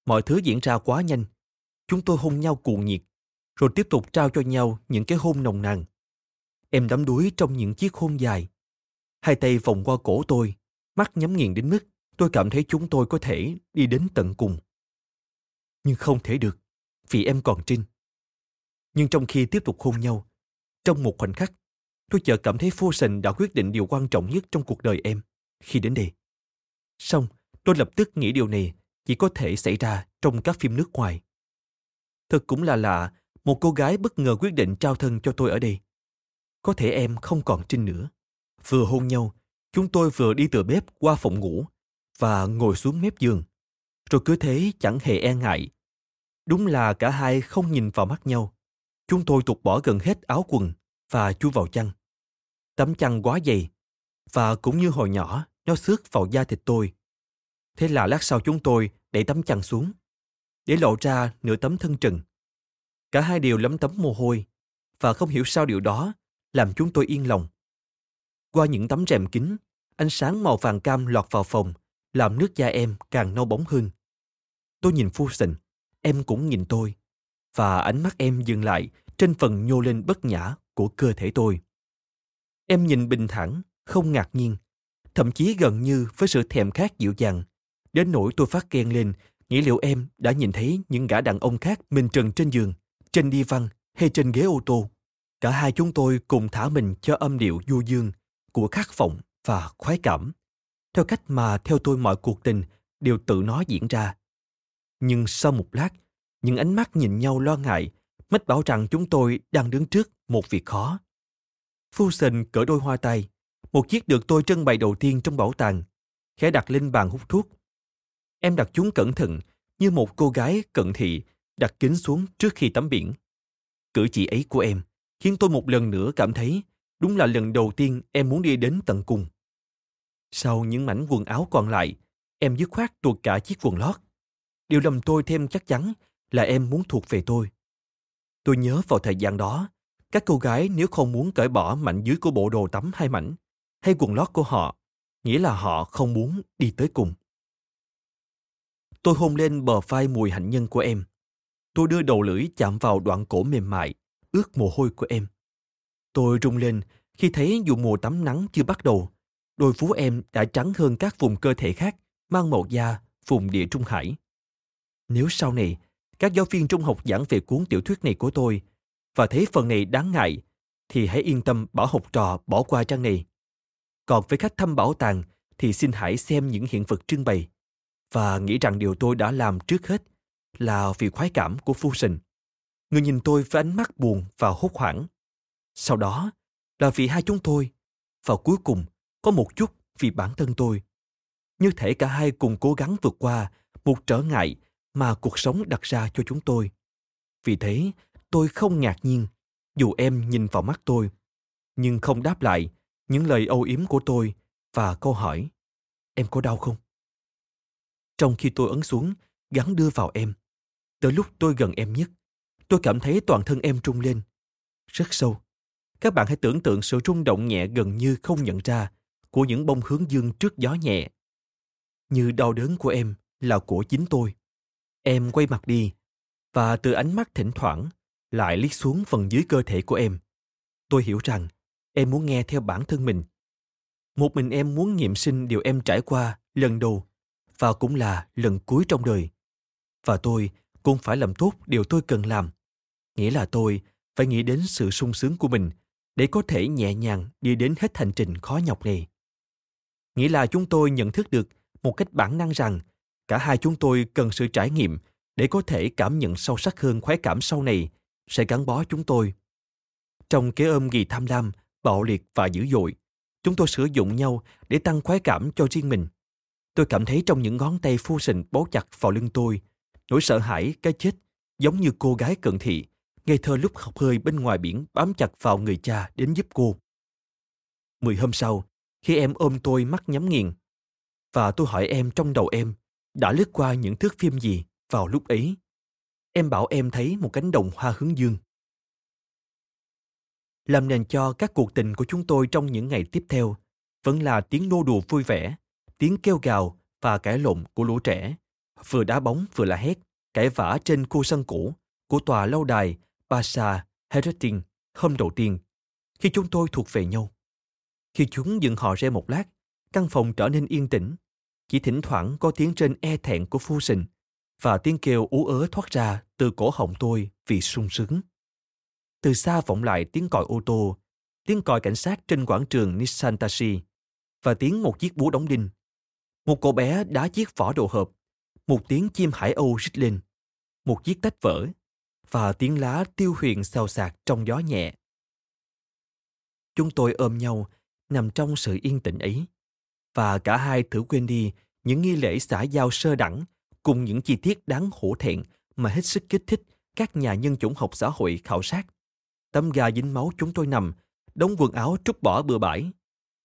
B: Mọi thứ diễn ra quá nhanh. Chúng tôi hôn nhau cuồng nhiệt, rồi tiếp tục trao cho nhau những cái hôn nồng nàn. Em đắm đuối trong những chiếc hôn dài. Hai tay vòng qua cổ tôi, mắt nhắm nghiền đến mức tôi cảm thấy chúng tôi có thể đi đến tận cùng. Nhưng không thể được, vì em còn trinh. Nhưng trong khi tiếp tục hôn nhau, trong một khoảnh khắc, tôi chợt cảm thấy Fusen đã quyết định điều quan trọng nhất trong cuộc đời em khi đến đây. Xong, tôi lập tức nghĩ điều này chỉ có thể xảy ra trong các phim nước ngoài. Thật cũng là lạ, một cô gái bất ngờ quyết định trao thân cho tôi ở đây. Có thể em không còn trinh nữa. Vừa hôn nhau, chúng tôi vừa đi từ bếp qua phòng ngủ và ngồi xuống mép giường. Rồi cứ thế chẳng hề e ngại. Đúng là cả hai không nhìn vào mắt nhau. Chúng tôi tụt bỏ gần hết áo quần và chui vào chăn. Tấm chăn quá dày và cũng như hồi nhỏ nó xước vào da thịt tôi. Thế là lát sau chúng tôi đẩy tấm chăn xuống để lộ ra nửa tấm thân trần. Cả hai đều lấm tấm mồ hôi và không hiểu sao điều đó làm chúng tôi yên lòng. Qua những tấm rèm kính, ánh sáng màu vàng cam lọt vào phòng, làm nước da em càng nâu bóng hơn. Tôi nhìn phu sình, em cũng nhìn tôi, và ánh mắt em dừng lại trên phần nhô lên bất nhã của cơ thể tôi. Em nhìn bình thản, không ngạc nhiên, thậm chí gần như với sự thèm khát dịu dàng. Đến nỗi tôi phát ghen lên, nghĩ liệu em đã nhìn thấy những gã đàn ông khác mình trần trên giường, trên đi văn hay trên ghế ô tô. Cả hai chúng tôi cùng thả mình cho âm điệu du dương của khát vọng và khoái cảm, theo cách mà theo tôi mọi cuộc tình đều tự nó diễn ra. Nhưng sau một lát, những ánh mắt nhìn nhau lo ngại, mách bảo rằng chúng tôi đang đứng trước một việc khó. fusion cỡ đôi hoa tay, một chiếc được tôi trưng bày đầu tiên trong bảo tàng, khẽ đặt lên bàn hút thuốc. Em đặt chúng cẩn thận, như một cô gái cận thị đặt kính xuống trước khi tắm biển. Cử chỉ ấy của em khiến tôi một lần nữa cảm thấy đúng là lần đầu tiên em muốn đi đến tận cùng. Sau những mảnh quần áo còn lại, em dứt khoát tuột cả chiếc quần lót. Điều làm tôi thêm chắc chắn là em muốn thuộc về tôi. Tôi nhớ vào thời gian đó, các cô gái nếu không muốn cởi bỏ mảnh dưới của bộ đồ tắm hai mảnh, hay quần lót của họ, nghĩa là họ không muốn đi tới cùng. Tôi hôn lên bờ vai mùi hạnh nhân của em. Tôi đưa đầu lưỡi chạm vào đoạn cổ mềm mại, ướt mồ hôi của em. Tôi rung lên khi thấy dù mùa tắm nắng chưa bắt đầu, đôi vú em đã trắng hơn các vùng cơ thể khác mang màu da vùng địa Trung Hải. Nếu sau này, các giáo viên trung học giảng về cuốn tiểu thuyết này của tôi và thấy phần này đáng ngại, thì hãy yên tâm bảo học trò bỏ qua trang này. Còn với khách thăm bảo tàng thì xin hãy xem những hiện vật trưng bày và nghĩ rằng điều tôi đã làm trước hết là vì khoái cảm của Fusion. Người nhìn tôi với ánh mắt buồn và hốt hoảng. Sau đó là vì hai chúng tôi. Và cuối cùng có một chút vì bản thân tôi. Như thể cả hai cùng cố gắng vượt qua một trở ngại mà cuộc sống đặt ra cho chúng tôi. Vì thế, tôi không ngạc nhiên dù em nhìn vào mắt tôi, nhưng không đáp lại những lời âu yếm của tôi và câu hỏi em có đau không? Trong khi tôi ấn xuống, gắn đưa vào em, tới lúc tôi gần em nhất, tôi cảm thấy toàn thân em trung lên. Rất sâu. Các bạn hãy tưởng tượng sự rung động nhẹ gần như không nhận ra của những bông hướng dương trước gió nhẹ. Như đau đớn của em là của chính tôi. Em quay mặt đi, và từ ánh mắt thỉnh thoảng lại liếc xuống phần dưới cơ thể của em. Tôi hiểu rằng em muốn nghe theo bản thân mình. Một mình em muốn nghiệm sinh điều em trải qua lần đầu và cũng là lần cuối trong đời. Và tôi cũng phải làm tốt điều tôi cần làm. Nghĩa là tôi phải nghĩ đến sự sung sướng của mình để có thể nhẹ nhàng đi đến hết hành trình khó nhọc này. Nghĩa là chúng tôi nhận thức được một cách bản năng rằng cả hai chúng tôi cần sự trải nghiệm để có thể cảm nhận sâu sắc hơn khoái cảm sau này sẽ gắn bó chúng tôi. Trong cái ôm ghi tham lam, bạo liệt và dữ dội, chúng tôi sử dụng nhau để tăng khoái cảm cho riêng mình. Tôi cảm thấy trong những ngón tay phu sình bó chặt vào lưng tôi, nỗi sợ hãi cái chết giống như cô gái cận thị, ngây thơ lúc học hơi bên ngoài biển bám chặt vào người cha đến giúp cô. Mười hôm sau, khi em ôm tôi mắt nhắm nghiền, và tôi hỏi em trong đầu em đã lướt qua những thước phim gì vào lúc ấy. Em bảo em thấy một cánh đồng hoa hướng dương. Làm nền cho các cuộc tình của chúng tôi trong những ngày tiếp theo vẫn là tiếng nô đùa vui vẻ, tiếng kêu gào và cãi lộn của lũ trẻ, vừa đá bóng vừa là hét, cãi vã trên khu sân cũ của tòa lâu đài Basa Hereting hôm đầu tiên, khi chúng tôi thuộc về nhau. Khi chúng dừng họ ra một lát, căn phòng trở nên yên tĩnh. Chỉ thỉnh thoảng có tiếng trên e thẹn của phu sinh và tiếng kêu ú ớ thoát ra từ cổ họng tôi vì sung sướng. Từ xa vọng lại tiếng còi ô tô, tiếng còi cảnh sát trên quảng trường Nissan Tashi và tiếng một chiếc búa đóng đinh. Một cậu bé đá chiếc vỏ đồ hộp, một tiếng chim hải âu rít lên, một chiếc tách vỡ và tiếng lá tiêu huyền xào xạc trong gió nhẹ. Chúng tôi ôm nhau, nằm trong sự yên tĩnh ấy. Và cả hai thử quên đi những nghi lễ xã giao sơ đẳng cùng những chi tiết đáng hổ thẹn mà hết sức kích thích các nhà nhân chủng học xã hội khảo sát. Tấm gà dính máu chúng tôi nằm, đống quần áo trút bỏ bừa bãi.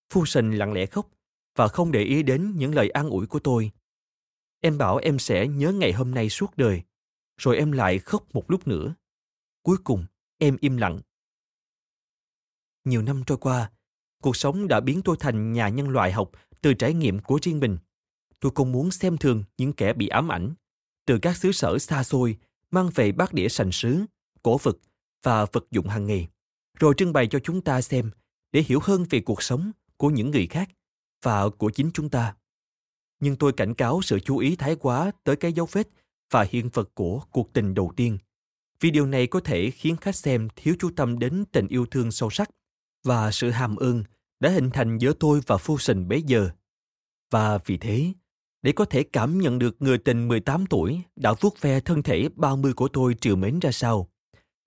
B: Phu sinh lặng lẽ khóc và không để ý đến những lời an ủi của tôi. Em bảo em sẽ nhớ ngày hôm nay suốt đời. Rồi em lại khóc một lúc nữa. Cuối cùng, em im lặng. Nhiều năm trôi qua, cuộc sống đã biến tôi thành nhà nhân loại học từ trải nghiệm của riêng mình. Tôi không muốn xem thường những kẻ bị ám ảnh, từ các xứ sở xa xôi mang về bát đĩa sành sứ, cổ vật và vật dụng hàng ngày, rồi trưng bày cho chúng ta xem để hiểu hơn về cuộc sống của những người khác và của chính chúng ta. Nhưng tôi cảnh cáo sự chú ý thái quá tới cái dấu vết và hiện vật của cuộc tình đầu tiên, vì điều này có thể khiến khách xem thiếu chú tâm đến tình yêu thương sâu sắc và sự hàm ơn đã hình thành giữa tôi và Fusion bấy giờ. Và vì thế, để có thể cảm nhận được người tình 18 tuổi đã vuốt ve thân thể 30 của tôi triều mến ra sao,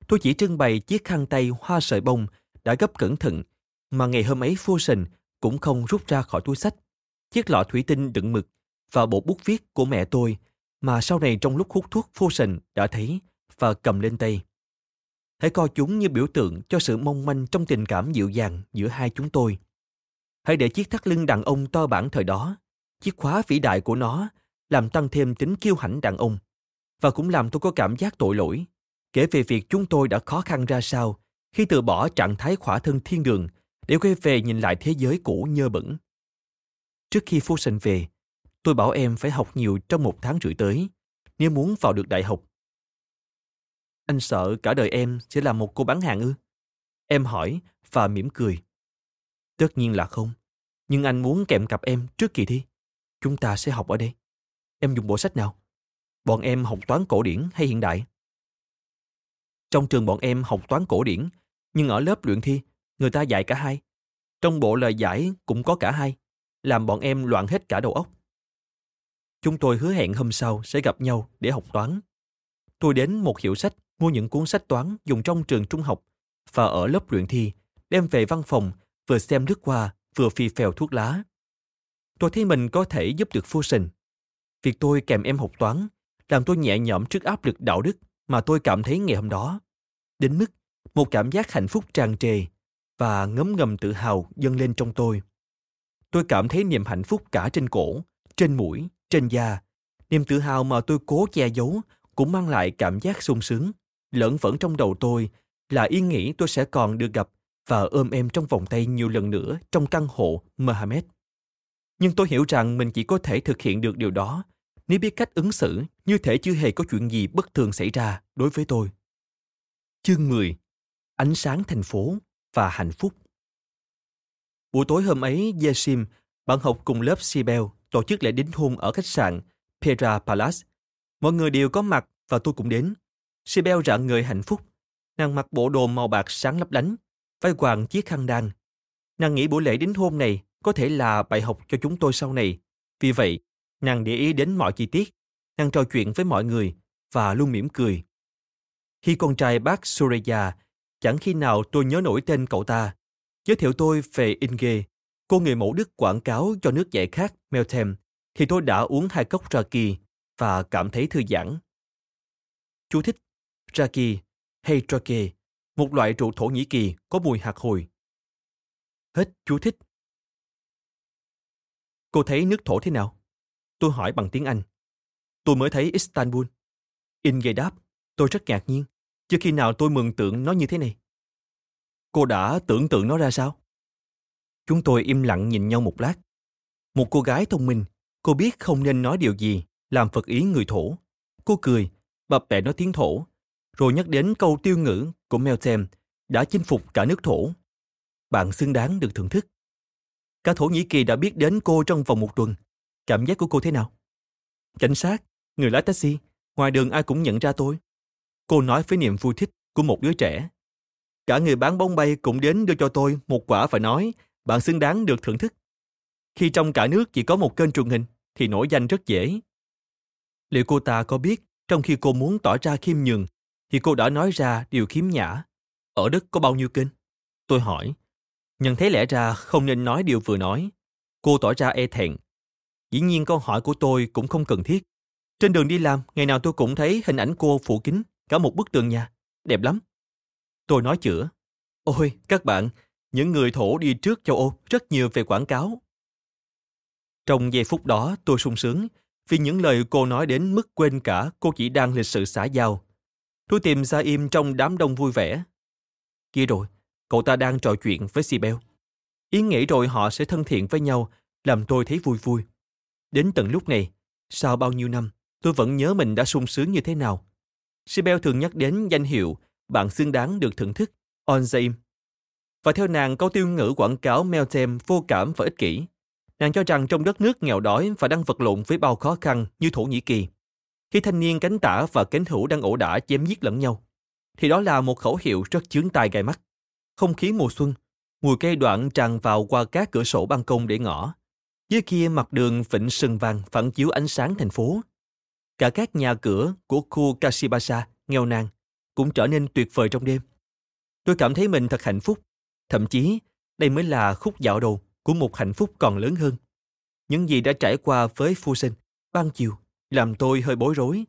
B: tôi chỉ trưng bày chiếc khăn tay hoa sợi bông đã gấp cẩn thận mà ngày hôm ấy Fusion cũng không rút ra khỏi túi sách. Chiếc lọ thủy tinh đựng mực và bộ bút viết của mẹ tôi mà sau này trong lúc hút thuốc Fusion đã thấy và cầm lên tay. Hãy coi chúng như biểu tượng cho sự mong manh trong tình cảm dịu dàng giữa hai chúng tôi. Hãy để chiếc thắt lưng đàn ông to bản thời đó, chiếc khóa vĩ đại của nó, làm tăng thêm tính kiêu hãnh đàn ông. Và cũng làm tôi có cảm giác tội lỗi, kể về việc chúng tôi đã khó khăn ra sao khi từ bỏ trạng thái khỏa thân thiên đường để quay về nhìn lại thế giới cũ nhơ bẩn. Trước khi phu sinh về, tôi bảo em phải học nhiều trong một tháng rưỡi tới, nếu muốn vào được đại học anh sợ cả đời em sẽ là một cô bán hàng ư? Em hỏi và mỉm cười. Tất nhiên là không. Nhưng anh muốn kèm cặp em trước kỳ thi. Chúng ta sẽ học ở đây. Em dùng bộ sách nào? Bọn em học toán cổ điển hay hiện đại? Trong trường bọn em học toán cổ điển, nhưng ở lớp luyện thi, người ta dạy cả hai. Trong bộ lời giải cũng có cả hai, làm bọn em loạn hết cả đầu óc. Chúng tôi hứa hẹn hôm sau sẽ gặp nhau để học toán. Tôi đến một hiệu sách mua những cuốn sách toán dùng trong trường trung học và ở lớp luyện thi, đem về văn phòng, vừa xem lướt qua, vừa phi phèo thuốc lá. Tôi thấy mình có thể giúp được phu sinh. Việc tôi kèm em học toán làm tôi nhẹ nhõm trước áp lực đạo đức mà tôi cảm thấy ngày hôm đó. Đến mức một cảm giác hạnh phúc tràn trề và ngấm ngầm tự hào dâng lên trong tôi. Tôi cảm thấy niềm hạnh phúc cả trên cổ, trên mũi, trên da. Niềm tự hào mà tôi cố che giấu cũng mang lại cảm giác sung sướng lẫn vẫn trong đầu tôi là ý nghĩ tôi sẽ còn được gặp và ôm em trong vòng tay nhiều lần nữa trong căn hộ Mohammed. Nhưng tôi hiểu rằng mình chỉ có thể thực hiện được điều đó nếu biết cách ứng xử như thể chưa hề có chuyện gì bất thường xảy ra đối với tôi. Chương 10 Ánh sáng thành phố và hạnh phúc Buổi tối hôm ấy, Yesim, bạn học cùng lớp Sibel, tổ chức lễ đính hôn ở khách sạn Petra Palace. Mọi người đều có mặt và tôi cũng đến. Sibel rạng người hạnh phúc. Nàng mặc bộ đồ màu bạc sáng lấp lánh, vai quàng chiếc khăn đan. Nàng nghĩ buổi lễ đính hôn này có thể là bài học cho chúng tôi sau này. Vì vậy, nàng để ý đến mọi chi tiết. Nàng trò chuyện với mọi người và luôn mỉm cười. Khi con trai bác Surya, chẳng khi nào tôi nhớ nổi tên cậu ta, giới thiệu tôi về Inge, cô người mẫu Đức quảng cáo cho nước giải khát Meltem, thì tôi đã uống hai cốc raki và cảm thấy thư giãn. Chú thích Raki hay Trake, một loại rượu Thổ Nhĩ Kỳ có mùi hạt hồi. Hết chú thích. Cô thấy nước thổ thế nào? Tôi hỏi bằng tiếng Anh. tôi mới thấy Istanbul. Inge đáp, tôi rất ngạc nhiên. Chưa khi nào tôi mường tượng nó như thế này. Cô đã tưởng tượng nó ra sao? Chúng tôi im lặng nhìn nhau một lát. Một cô gái thông minh, cô biết không nên nói điều gì, làm phật ý người thổ. Cô cười, bập bẹ nói tiếng thổ, rồi nhắc đến câu tiêu ngữ của Meltem đã chinh phục cả nước thổ. Bạn xứng đáng được thưởng thức. Cả Thổ Nhĩ Kỳ đã biết đến cô trong vòng một tuần. Cảm giác của cô thế nào? Cảnh sát, người lái taxi, ngoài đường ai cũng nhận ra tôi. Cô nói với niềm vui thích của một đứa trẻ. Cả người bán bóng bay cũng đến đưa cho tôi một quả và nói bạn xứng đáng được thưởng thức. Khi trong cả nước chỉ có một kênh truyền hình thì nổi danh rất dễ. Liệu cô ta có biết trong khi cô muốn tỏ ra khiêm nhường thì cô đã nói ra điều khiếm nhã. Ở Đức có bao nhiêu kênh? Tôi hỏi. Nhận thấy lẽ ra không nên nói điều vừa nói. Cô tỏ ra e thẹn. Dĩ nhiên câu hỏi của tôi cũng không cần thiết. Trên đường đi làm, ngày nào tôi cũng thấy hình ảnh cô phủ kính cả một bức tường nhà. Đẹp lắm. Tôi nói chữa. Ôi, các bạn, những người thổ đi trước châu Âu rất nhiều về quảng cáo. Trong giây phút đó, tôi sung sướng vì những lời cô nói đến mức quên cả cô chỉ đang lịch sự xã giao. Tôi tìm ra im trong đám đông vui vẻ. Kia rồi, cậu ta đang trò chuyện với Sibel. Ý nghĩ rồi họ sẽ thân thiện với nhau, làm tôi thấy vui vui. Đến tận lúc này, sau bao nhiêu năm, tôi vẫn nhớ mình đã sung sướng như thế nào. Sibel thường nhắc đến danh hiệu bạn xứng đáng được thưởng thức, onzaim và theo nàng, câu tiêu ngữ quảng cáo Meltem vô cảm và ích kỷ. Nàng cho rằng trong đất nước nghèo đói và đang vật lộn với bao khó khăn như Thổ Nhĩ Kỳ, khi thanh niên cánh tả và cánh hữu đang ẩu đả chém giết lẫn nhau, thì đó là một khẩu hiệu rất chướng tai gai mắt. Không khí mùa xuân, mùi cây đoạn tràn vào qua các cửa sổ ban công để ngõ. Dưới kia mặt đường vịnh sừng vàng phản chiếu ánh sáng thành phố. Cả các nhà cửa của khu Kashibasa nghèo nàn cũng trở nên tuyệt vời trong đêm. Tôi cảm thấy mình thật hạnh phúc. Thậm chí, đây mới là khúc dạo đầu của một hạnh phúc còn lớn hơn. Những gì đã trải qua với phu sinh, ban chiều, làm tôi hơi bối rối.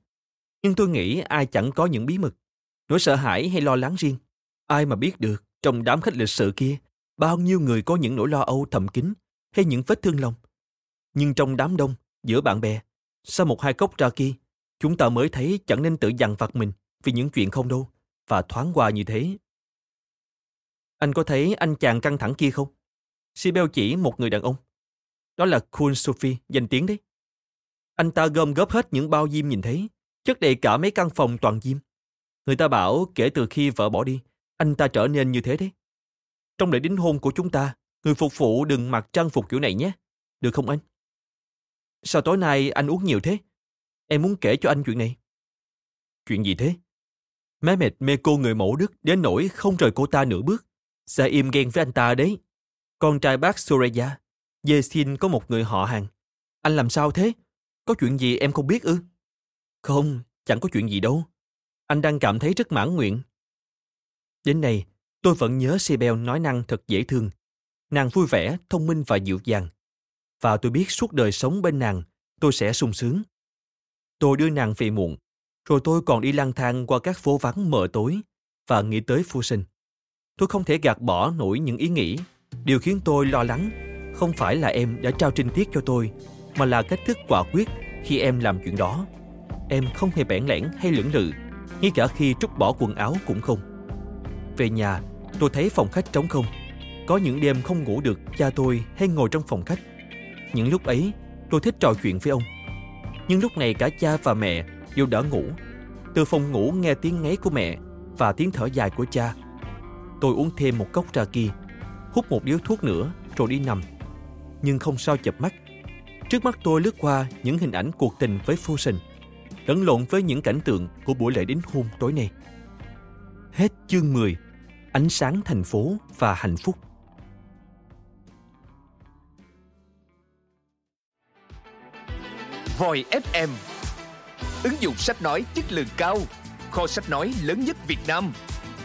B: Nhưng tôi nghĩ ai chẳng có những bí mật, nỗi sợ hãi hay lo lắng riêng. Ai mà biết được trong đám khách lịch sự kia, bao nhiêu người có những nỗi lo âu thầm kín hay những vết thương lòng. Nhưng trong đám đông, giữa bạn bè, sau một hai cốc ra kia, chúng ta mới thấy chẳng nên tự dằn vặt mình vì những chuyện không đâu, và thoáng qua như thế. Anh có thấy anh chàng căng thẳng kia không? Sibel chỉ một người đàn ông. Đó là Kun Sophie, danh tiếng đấy. Anh ta gom góp hết những bao diêm nhìn thấy, chất đầy cả mấy căn phòng toàn diêm. Người ta bảo kể từ khi vợ bỏ đi, anh ta trở nên như thế đấy. Trong lễ đính hôn của chúng ta, người phục vụ đừng mặc trang phục kiểu này nhé. Được không anh? Sao tối nay anh uống nhiều thế? Em muốn kể cho anh chuyện này. Chuyện gì thế? Mehmet mê cô người mẫu Đức đến nỗi không rời cô ta nửa bước. Sa im ghen với anh ta đấy. Con trai bác Soreya, Yesin có một người họ hàng. Anh làm sao thế? Có chuyện gì em không biết ư? Không, chẳng có chuyện gì đâu. Anh đang cảm thấy rất mãn nguyện. Đến nay, tôi vẫn nhớ Sibel nói năng thật dễ thương. Nàng vui vẻ, thông minh và dịu dàng. Và tôi biết suốt đời sống bên nàng, tôi sẽ sung sướng. Tôi đưa nàng về muộn, rồi tôi còn đi lang thang qua các phố vắng mờ tối và nghĩ tới phu sinh. Tôi không thể gạt bỏ nổi những ý nghĩ. Điều khiến tôi lo lắng không phải là em đã trao trinh tiết cho tôi, mà là cách thức quả quyết khi em làm chuyện đó. Em không hề bẽn lẽn hay lưỡng lự, ngay cả khi trút bỏ quần áo cũng không. Về nhà, tôi thấy phòng khách trống không. Có những đêm không ngủ được, cha tôi hay ngồi trong phòng khách. Những lúc ấy, tôi thích trò chuyện với ông. Nhưng lúc này cả cha và mẹ đều đã ngủ. Từ phòng ngủ nghe tiếng ngáy của mẹ và tiếng thở dài của cha. Tôi uống thêm một cốc trà kia, hút một điếu thuốc nữa rồi đi nằm. Nhưng không sao chập mắt. Trước mắt tôi lướt qua những hình ảnh cuộc tình với phu sinh, lẫn lộn với những cảnh tượng của buổi lễ đính hôn tối nay. Hết chương 10 Ánh sáng thành phố và hạnh phúc
C: Voi FM Ứng dụng sách nói chất lượng cao Kho sách nói lớn nhất Việt Nam